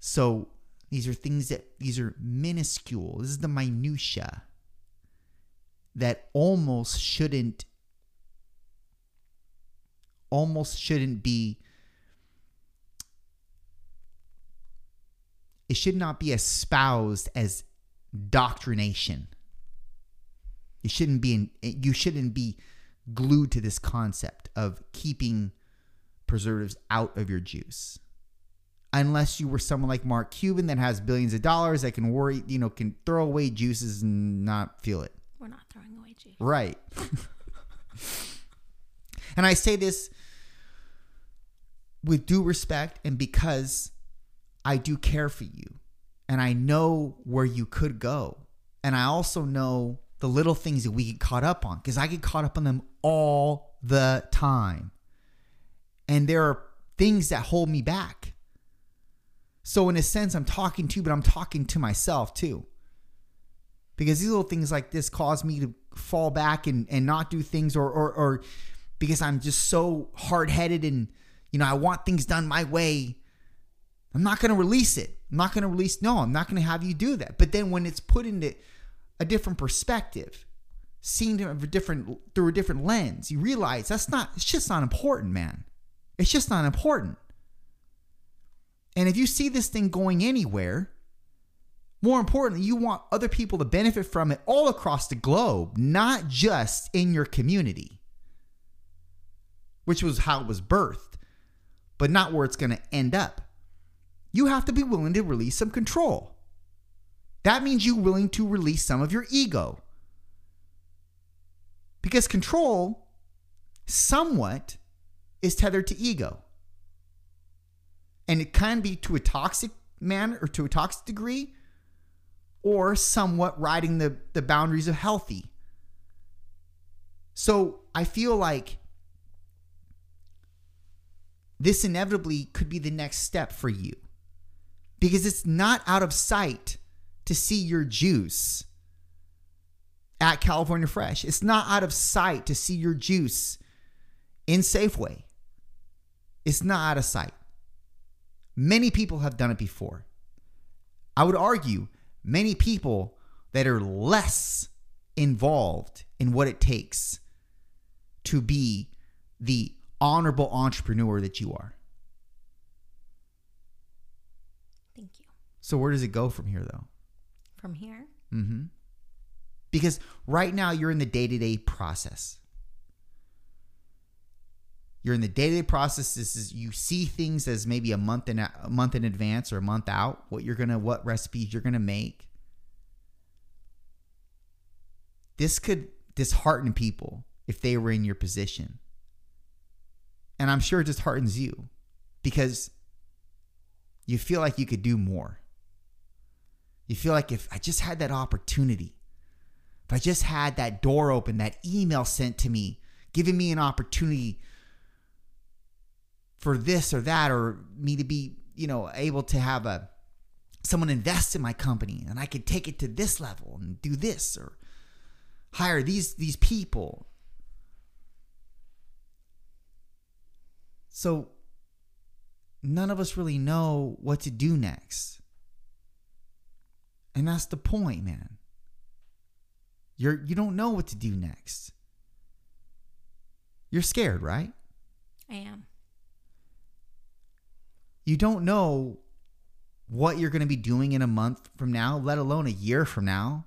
So these are things that these are minuscule. This is the minutia that almost shouldn't almost shouldn't be it should not be espoused as doctrination. It shouldn't be in, you shouldn't be glued to this concept of keeping preservatives out of your juice. Unless you were someone like Mark Cuban that has billions of dollars that can worry, you know, can throw away juices and not feel it. We're not throwing away juice. Right. (laughs) and I say this with due respect and because I do care for you and I know where you could go. And I also know the little things that we get caught up on because I get caught up on them all the time. And there are things that hold me back. So, in a sense, I'm talking to you, but I'm talking to myself too. Because these little things like this cause me to fall back and, and not do things, or, or, or because I'm just so hard headed and, you know, I want things done my way. I'm not going to release it. I'm not going to release, no, I'm not going to have you do that. But then when it's put into a different perspective, seen through a different through a different lens, you realize that's not it's just not important, man. It's just not important. And if you see this thing going anywhere, more importantly, you want other people to benefit from it all across the globe, not just in your community, which was how it was birthed, but not where it's going to end up. You have to be willing to release some control. That means you're willing to release some of your ego. Because control, somewhat, is tethered to ego. And it can be to a toxic manner or to a toxic degree, or somewhat riding the, the boundaries of healthy. So I feel like this inevitably could be the next step for you because it's not out of sight to see your juice at California Fresh. It's not out of sight to see your juice in Safeway. It's not out of sight. Many people have done it before. I would argue many people that are less involved in what it takes to be the honorable entrepreneur that you are. Thank you. So where does it go from here though? From here, Mm-hmm. Because right now you're in the day to day process. You're in the day to day process. This is you see things as maybe a month in a month in advance or a month out. What you're gonna, what recipes you're gonna make. This could dishearten people if they were in your position, and I'm sure it disheartens you because you feel like you could do more. You feel like if I just had that opportunity, if I just had that door open, that email sent to me, giving me an opportunity for this or that, or me to be, you know, able to have a someone invest in my company and I could take it to this level and do this or hire these these people. So none of us really know what to do next. And that's the point, man. You're you don't know what to do next. You're scared, right? I am. You don't know what you're going to be doing in a month from now, let alone a year from now.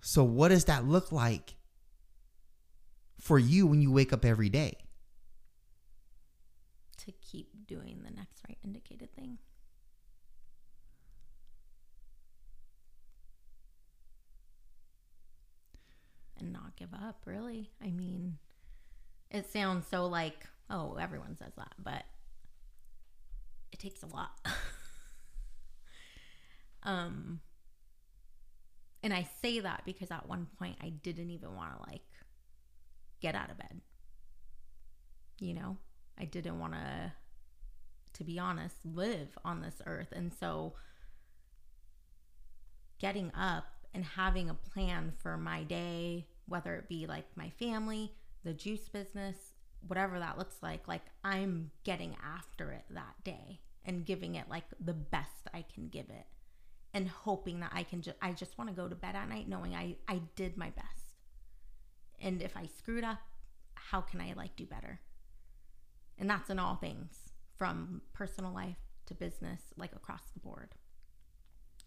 So what does that look like for you when you wake up every day? To keep doing the next right indicated thing. And not give up, really. I mean, it sounds so like, oh, everyone says that, but it takes a lot. (laughs) Um, and I say that because at one point I didn't even want to like get out of bed. You know, I didn't want to, to be honest, live on this earth. And so getting up and having a plan for my day, whether it be like my family, the juice business, whatever that looks like, like I'm getting after it that day and giving it like the best I can give it and hoping that I can just I just want to go to bed at night knowing I I did my best. And if I screwed up, how can I like do better? And that's in all things from personal life to business like across the board.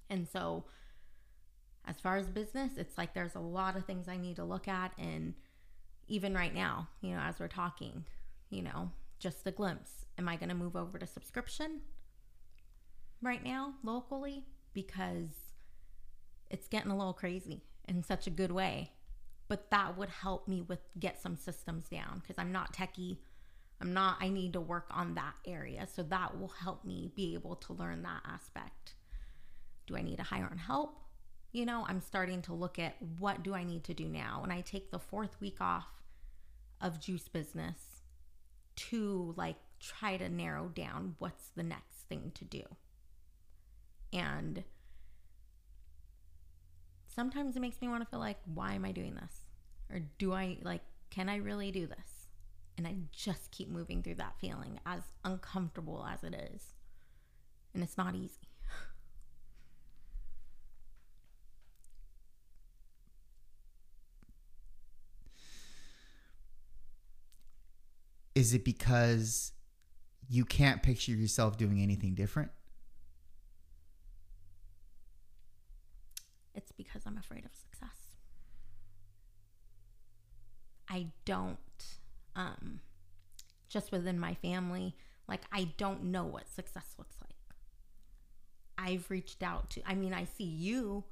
And so as far as business, it's like there's a lot of things I need to look at and even right now, you know, as we're talking, you know, just a glimpse. Am I going to move over to subscription right now locally? Because it's getting a little crazy in such a good way. But that would help me with get some systems down because I'm not techie. I'm not, I need to work on that area. So that will help me be able to learn that aspect. Do I need to hire on help? You know, I'm starting to look at what do I need to do now? And I take the fourth week off of juice business to like try to narrow down what's the next thing to do. And sometimes it makes me want to feel like, why am I doing this? Or do I like, can I really do this? And I just keep moving through that feeling as uncomfortable as it is. And it's not easy. Is it because you can't picture yourself doing anything different? It's because I'm afraid of success. I don't, um, just within my family, like, I don't know what success looks like. I've reached out to, I mean, I see you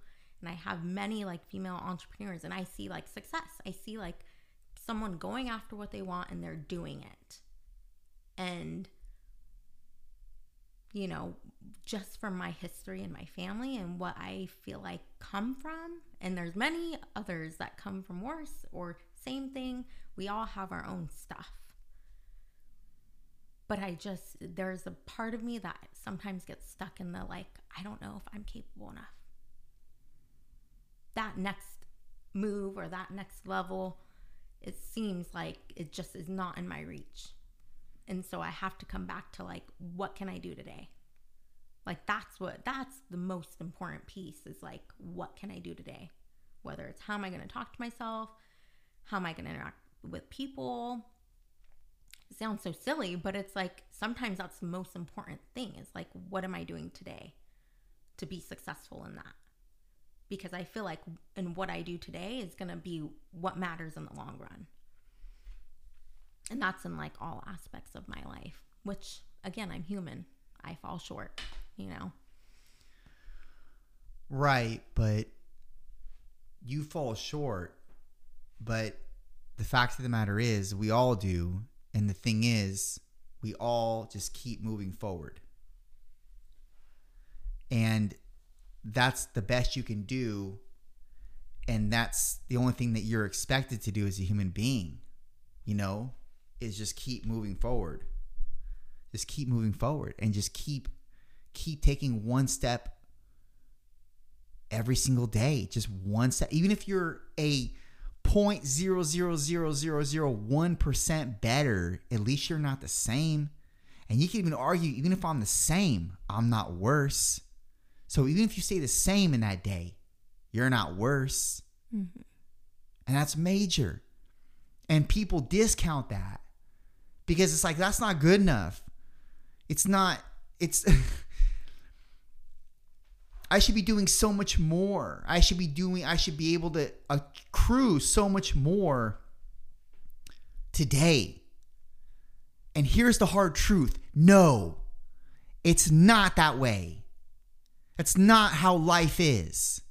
and I have many like female entrepreneurs and I see like success. I see like someone going after what they want and they're doing it. And you know, just from my history and my family and what I feel like come from, and there's many others that come from worse or same thing. We all have our own stuff. But I just there's a part of me that sometimes gets stuck in the like I don't know if I'm capable enough. That next move or that next level it seems like it just is not in my reach. And so I have to come back to like, what can I do today? Like, that's what, that's the most important piece is like, what can I do today? Whether it's how am I going to talk to myself? How am I going to interact with people? It sounds so silly, but it's like sometimes that's the most important thing is like, what am I doing today to be successful in that? Because I feel like in what I do today is going to be what matters in the long run. And that's in like all aspects of my life, which again, I'm human. I fall short, you know. Right, but you fall short, but the fact of the matter is we all do, and the thing is we all just keep moving forward. And that's the best you can do and that's the only thing that you're expected to do as a human being you know is just keep moving forward. Just keep moving forward and just keep keep taking one step every single day. Just one step. Even if you're a 0.00001% better at least you're not the same. And you can even argue even if i'm the same i'm not worse so even if you stay the same in that day, you're not worse. Mm-hmm. And that's major. And people discount that because it's like, that's not good enough. It's not, it's, (laughs) I should be doing so much more. I should be doing, I should be able to accrue so much more today. And here's the hard truth no, it's not that way. That's not how life is.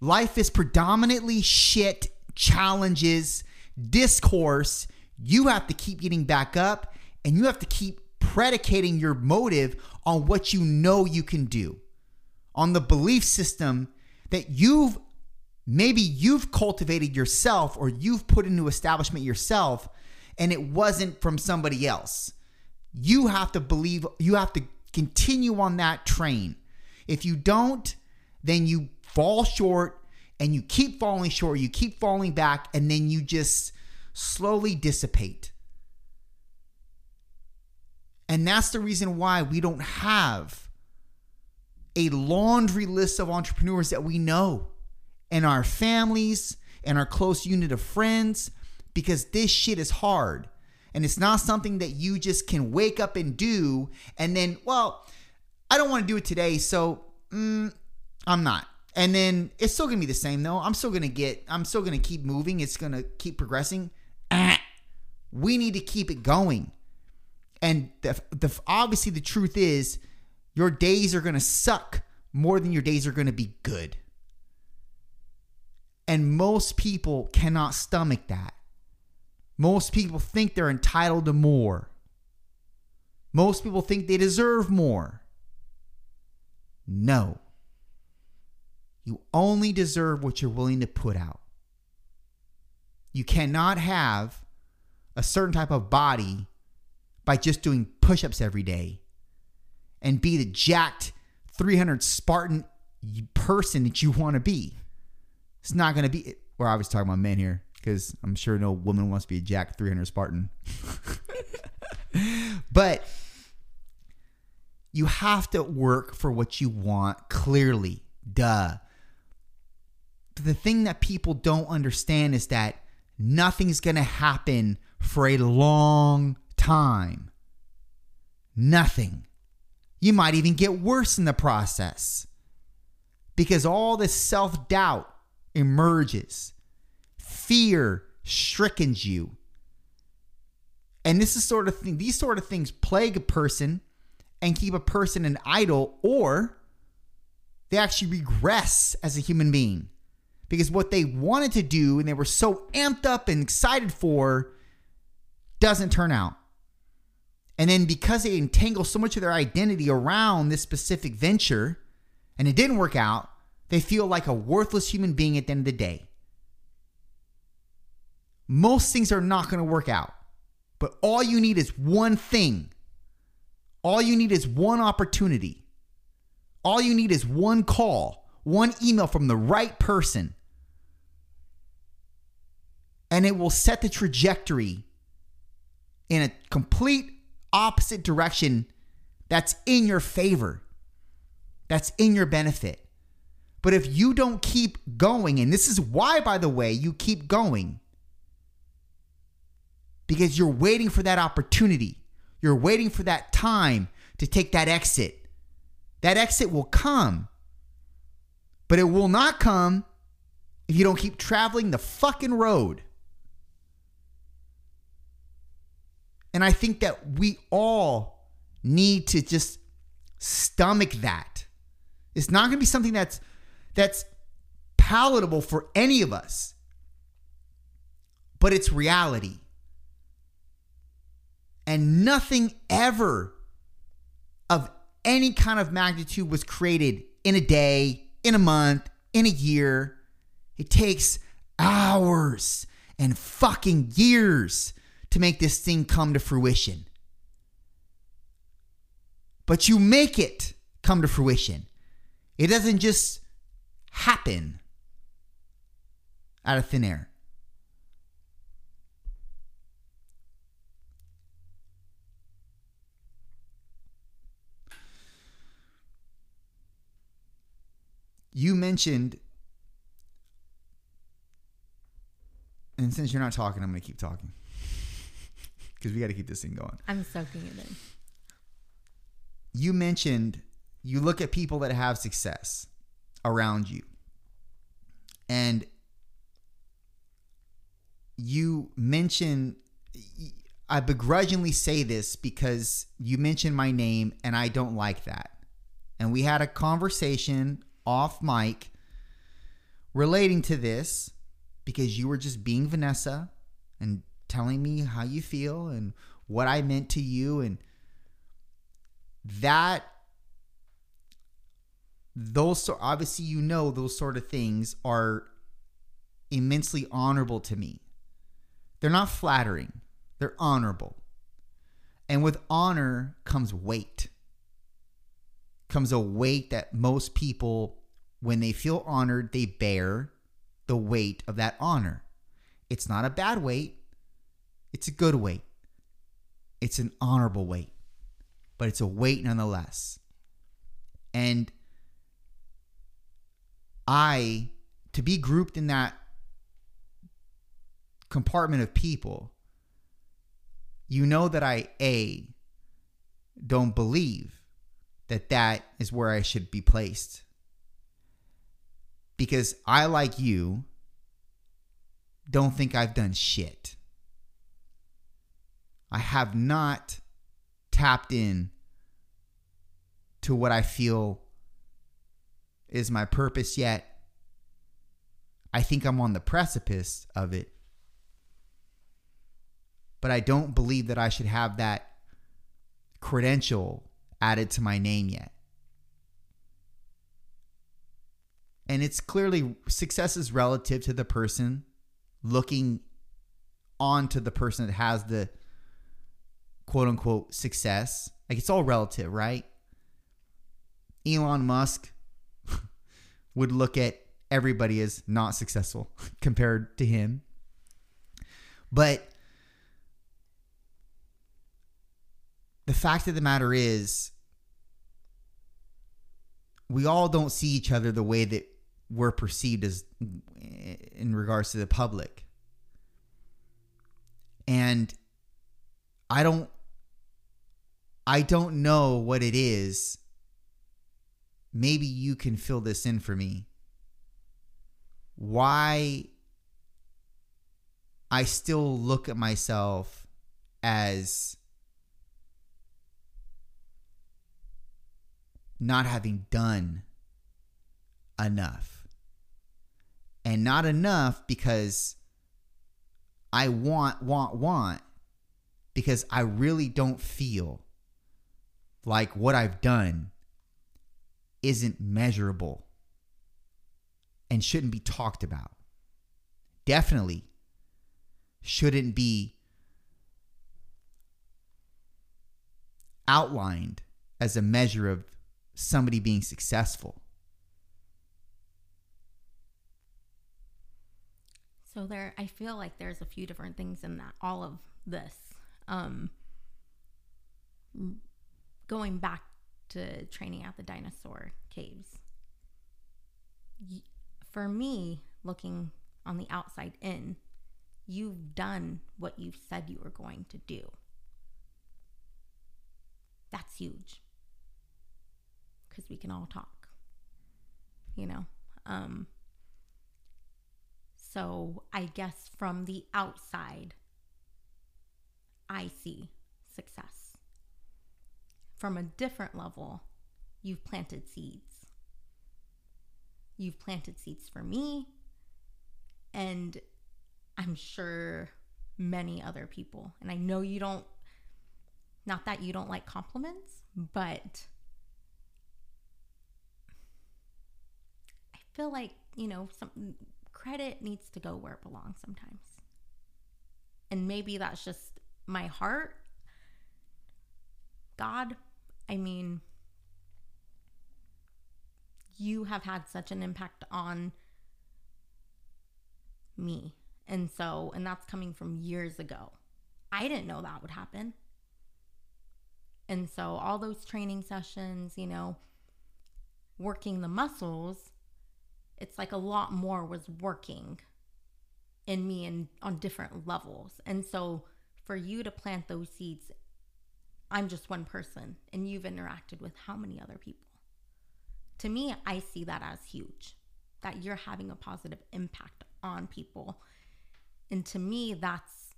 Life is predominantly shit, challenges, discourse. You have to keep getting back up and you have to keep predicating your motive on what you know you can do, on the belief system that you've maybe you've cultivated yourself or you've put into establishment yourself and it wasn't from somebody else. You have to believe, you have to continue on that train. If you don't, then you fall short and you keep falling short, you keep falling back, and then you just slowly dissipate. And that's the reason why we don't have a laundry list of entrepreneurs that we know in our families and our close unit of friends because this shit is hard. And it's not something that you just can wake up and do and then, well, I don't want to do it today, so mm, I'm not. And then it's still gonna be the same though. I'm still gonna get, I'm still gonna keep moving. It's gonna keep progressing. Ah, (clears throat) we need to keep it going. And the, the obviously the truth is, your days are gonna suck more than your days are gonna be good. And most people cannot stomach that. Most people think they're entitled to more. Most people think they deserve more. No. You only deserve what you're willing to put out. You cannot have a certain type of body by just doing push ups every day and be the jacked 300 Spartan person that you want to be. It's not going to be. We're obviously talking about men here because I'm sure no woman wants to be a jacked 300 Spartan. (laughs) but you have to work for what you want clearly. Duh. The thing that people don't understand is that nothing's going to happen for a long time. Nothing. You might even get worse in the process because all this self doubt emerges, fear strickens you. And this is sort of thing, these sort of things plague a person and keep a person an idol, or they actually regress as a human being because what they wanted to do and they were so amped up and excited for doesn't turn out. And then because they entangle so much of their identity around this specific venture and it didn't work out, they feel like a worthless human being at the end of the day. Most things are not going to work out, but all you need is one thing. All you need is one opportunity. All you need is one call, one email from the right person. And it will set the trajectory in a complete opposite direction that's in your favor, that's in your benefit. But if you don't keep going, and this is why, by the way, you keep going, because you're waiting for that opportunity, you're waiting for that time to take that exit. That exit will come, but it will not come if you don't keep traveling the fucking road. And I think that we all need to just stomach that. It's not going to be something that's that's palatable for any of us. But it's reality. And nothing ever of any kind of magnitude was created in a day, in a month, in a year. It takes hours and fucking years to make this thing come to fruition. But you make it come to fruition. It doesn't just happen out of thin air. You mentioned, and since you're not talking, I'm going to keep talking (laughs) because we got to keep this thing going. I'm soaking it in. You mentioned you look at people that have success around you, and you mention. I begrudgingly say this because you mentioned my name and I don't like that. And we had a conversation off mic relating to this because you were just being Vanessa and telling me how you feel and what I meant to you and that those so obviously you know those sort of things are immensely honorable to me. They're not flattering. They're honorable. And with honor comes weight. Comes a weight that most people when they feel honored, they bear the weight of that honor. It's not a bad weight. It's a good weight. It's an honorable weight. But it's a weight nonetheless. And I, to be grouped in that compartment of people, you know that I, A, don't believe that that is where I should be placed. Because I, like you, don't think I've done shit. I have not tapped in to what I feel is my purpose yet. I think I'm on the precipice of it. But I don't believe that I should have that credential added to my name yet. And it's clearly success is relative to the person looking on to the person that has the quote unquote success. Like it's all relative, right? Elon Musk (laughs) would look at everybody as not successful (laughs) compared to him. But the fact of the matter is, we all don't see each other the way that we're perceived as in regards to the public. And I don't I don't know what it is maybe you can fill this in for me. Why I still look at myself as not having done enough. And not enough because I want, want, want, because I really don't feel like what I've done isn't measurable and shouldn't be talked about. Definitely shouldn't be outlined as a measure of somebody being successful. So there I feel like there's a few different things in that all of this. Um going back to training at the dinosaur caves. For me, looking on the outside in, you've done what you've said you were going to do. That's huge. Because we can all talk, you know? Um, so I guess from the outside, I see success from a different level, you've planted seeds. You've planted seeds for me, and I'm sure many other people. And I know you don't, not that you don't like compliments, but I feel like, you know, some credit needs to go where it belongs sometimes. And maybe that's just my heart. God, I mean, you have had such an impact on me. And so, and that's coming from years ago. I didn't know that would happen. And so, all those training sessions, you know, working the muscles, it's like a lot more was working in me and on different levels. And so, for you to plant those seeds I'm just one person and you've interacted with how many other people? To me, I see that as huge, that you're having a positive impact on people. And to me, that's,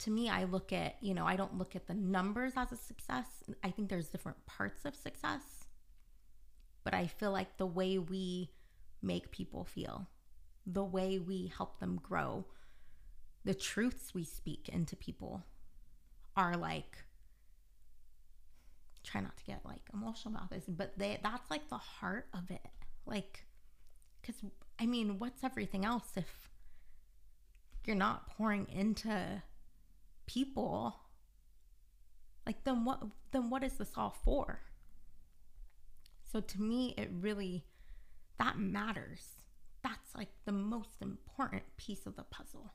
to me, I look at, you know, I don't look at the numbers as a success. I think there's different parts of success. But I feel like the way we make people feel, the way we help them grow, the truths we speak into people, are like try not to get like emotional about this, but they that's like the heart of it. Like cuz I mean, what's everything else if you're not pouring into people? Like then what then what is this all for? So to me it really that matters. That's like the most important piece of the puzzle.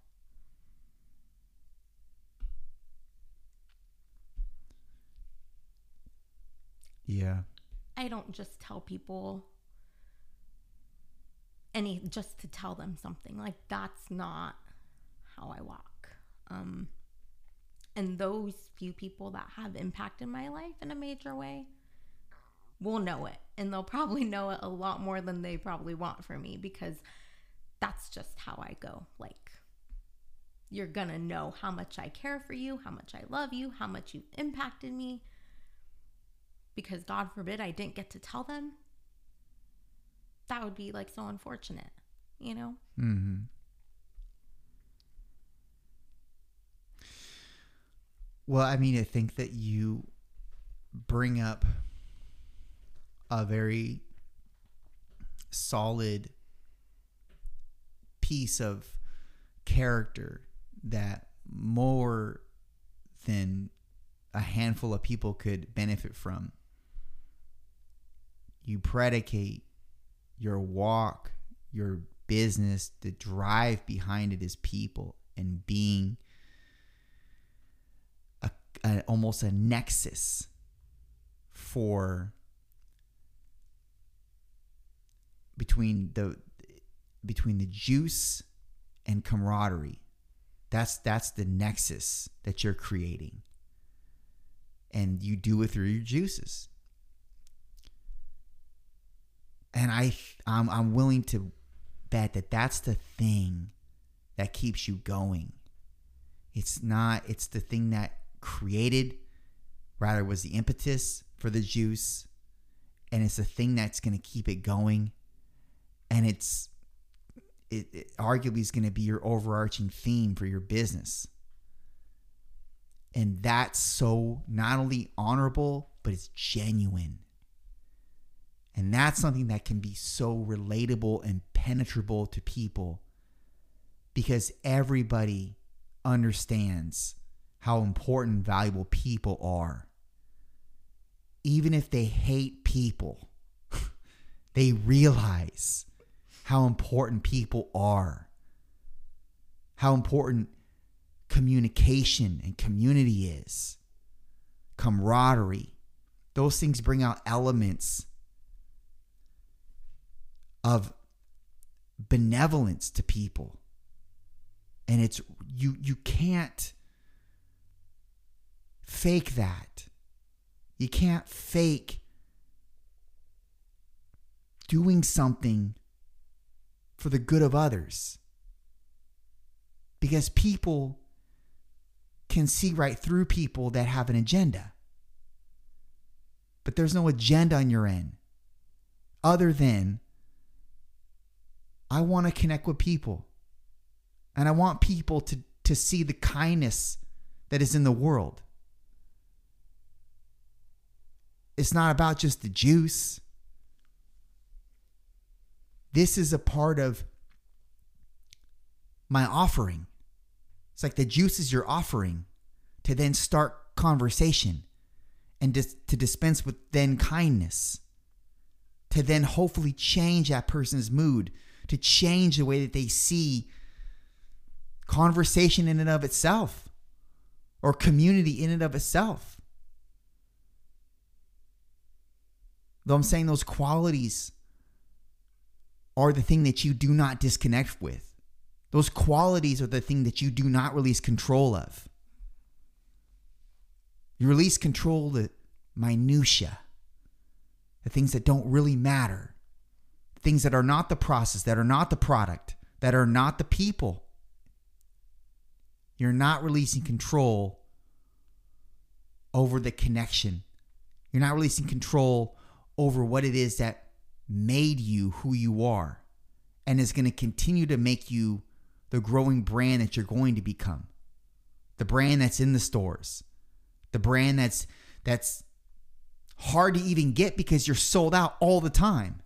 Yeah. I don't just tell people any just to tell them something. Like that's not how I walk. Um and those few people that have impacted my life in a major way will know it and they'll probably (laughs) know it a lot more than they probably want from me because that's just how I go. Like you're to know how much I care for you, how much I love you, how much you've impacted me because God forbid I didn't get to tell them, that would be like so unfortunate, you know? Mm-hmm. Well, I mean, I think that you bring up a very solid piece of character that more than a handful of people could benefit from. You predicate your walk, your business, the drive behind it is people and being a, a almost a nexus for between the between the juice and camaraderie. That's that's the nexus that you're creating. And you do it through your juices and I I'm, I'm willing to bet that that's the thing that keeps you going. It's not it's the thing that created rather was the impetus for the juice and it's the thing that's going to keep it going and it's it, it arguably is going to be your overarching theme for your business. And that's so not only honorable, but it's genuine. And that's something that can be so relatable and penetrable to people because everybody understands how important valuable people are. Even if they hate people, (laughs) they realize how important people are, how important communication and community is, camaraderie. Those things bring out elements of benevolence to people. And it's you you can't fake that. You can't fake doing something for the good of others. Because people can see right through people that have an agenda. But there's no agenda on your end other than I want to connect with people. And I want people to, to see the kindness that is in the world. It's not about just the juice. This is a part of my offering. It's like the juice is your offering to then start conversation and dis- to dispense with then kindness, to then hopefully change that person's mood to change the way that they see conversation in and of itself or community in and of itself. Though I'm saying those qualities are the thing that you do not disconnect with. Those qualities are the thing that you do not release control of. You release control the minutia, the things that don't really matter things that are not the process, that are not the product, that are not the people. You're not releasing control over the connection. You're not releasing control over what it is that made you who you are and is going to continue to make you the growing brand that you're going to become. The brand that's in the stores. The brand that's that's hard to even get because you're sold out all the time.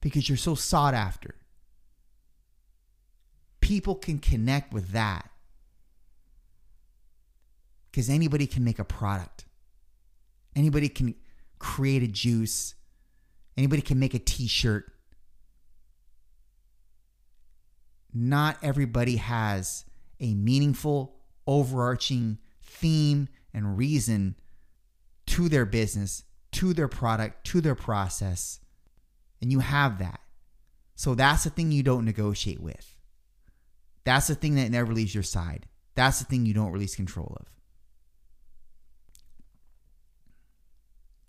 Because you're so sought after. People can connect with that. Because anybody can make a product. Anybody can create a juice. Anybody can make a t shirt. Not everybody has a meaningful, overarching theme and reason to their business, to their product, to their process. And you have that. So that's the thing you don't negotiate with. That's the thing that never leaves your side. That's the thing you don't release control of.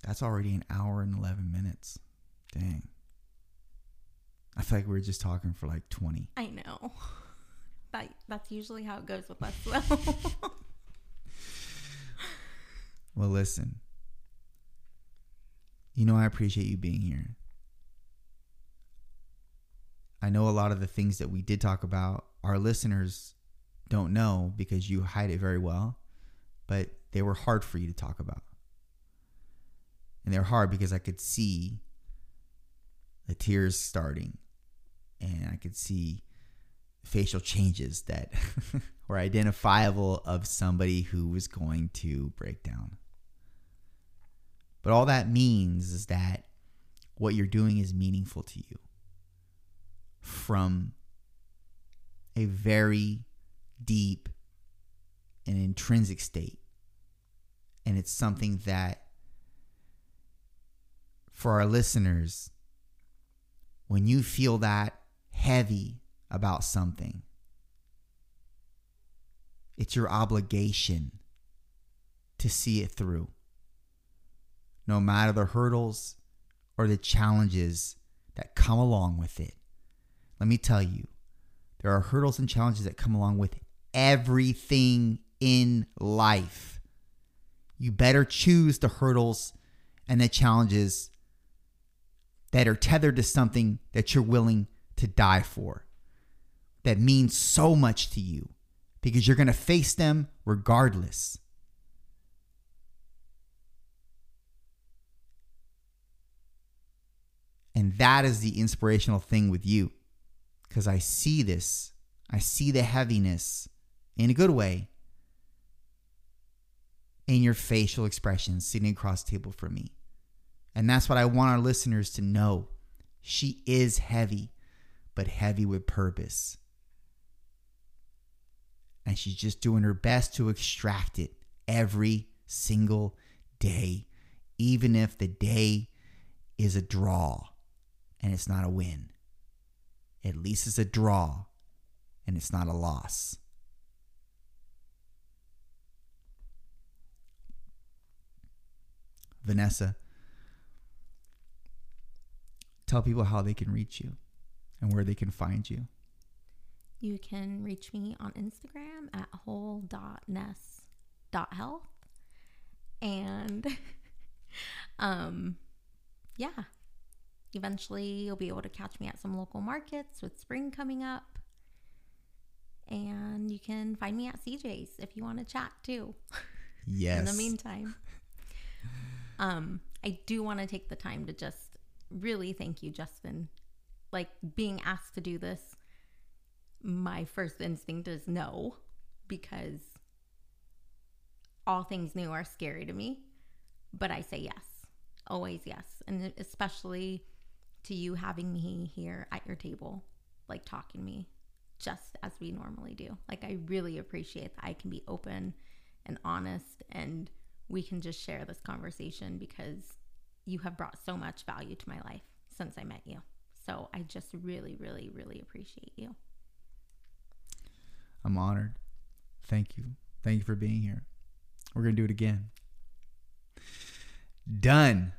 That's already an hour and 11 minutes. Dang. I feel like we were just talking for like 20. I know. (laughs) That that's usually how it goes with us though. (laughs) Well, listen. You know, I appreciate you being here. I know a lot of the things that we did talk about, our listeners don't know because you hide it very well, but they were hard for you to talk about. And they're hard because I could see the tears starting and I could see facial changes that (laughs) were identifiable of somebody who was going to break down. But all that means is that what you're doing is meaningful to you from a very deep and intrinsic state. And it's something that, for our listeners, when you feel that heavy about something, it's your obligation to see it through. No matter the hurdles or the challenges that come along with it. Let me tell you, there are hurdles and challenges that come along with everything in life. You better choose the hurdles and the challenges that are tethered to something that you're willing to die for, that means so much to you, because you're going to face them regardless. And that is the inspirational thing with you, because I see this. I see the heaviness in a good way in your facial expressions sitting across the table from me. And that's what I want our listeners to know. She is heavy, but heavy with purpose. And she's just doing her best to extract it every single day, even if the day is a draw and it's not a win. At least it's a draw and it's not a loss. Vanessa, tell people how they can reach you and where they can find you. you can reach me on Instagram at whole.ness.health. And (laughs) um yeah. Eventually you'll be able to catch me at some local markets with spring coming up. And you can find me at CJ's if you want to chat too. Yes. (laughs) in the meantime. Um, I do want to take the time to just really thank you, Justin. Like being asked to do this, my first instinct is no, because all things new are scary to me. But I say yes, always yes. And especially to you having me here at your table, like talking to me just as we normally do. Like, I really appreciate that I can be open and honest and we can just share this conversation because you have brought so much value to my life since I met you. So I just really, really, really appreciate you. I'm honored. Thank you. Thank you for being here. We're going to do it again. Done.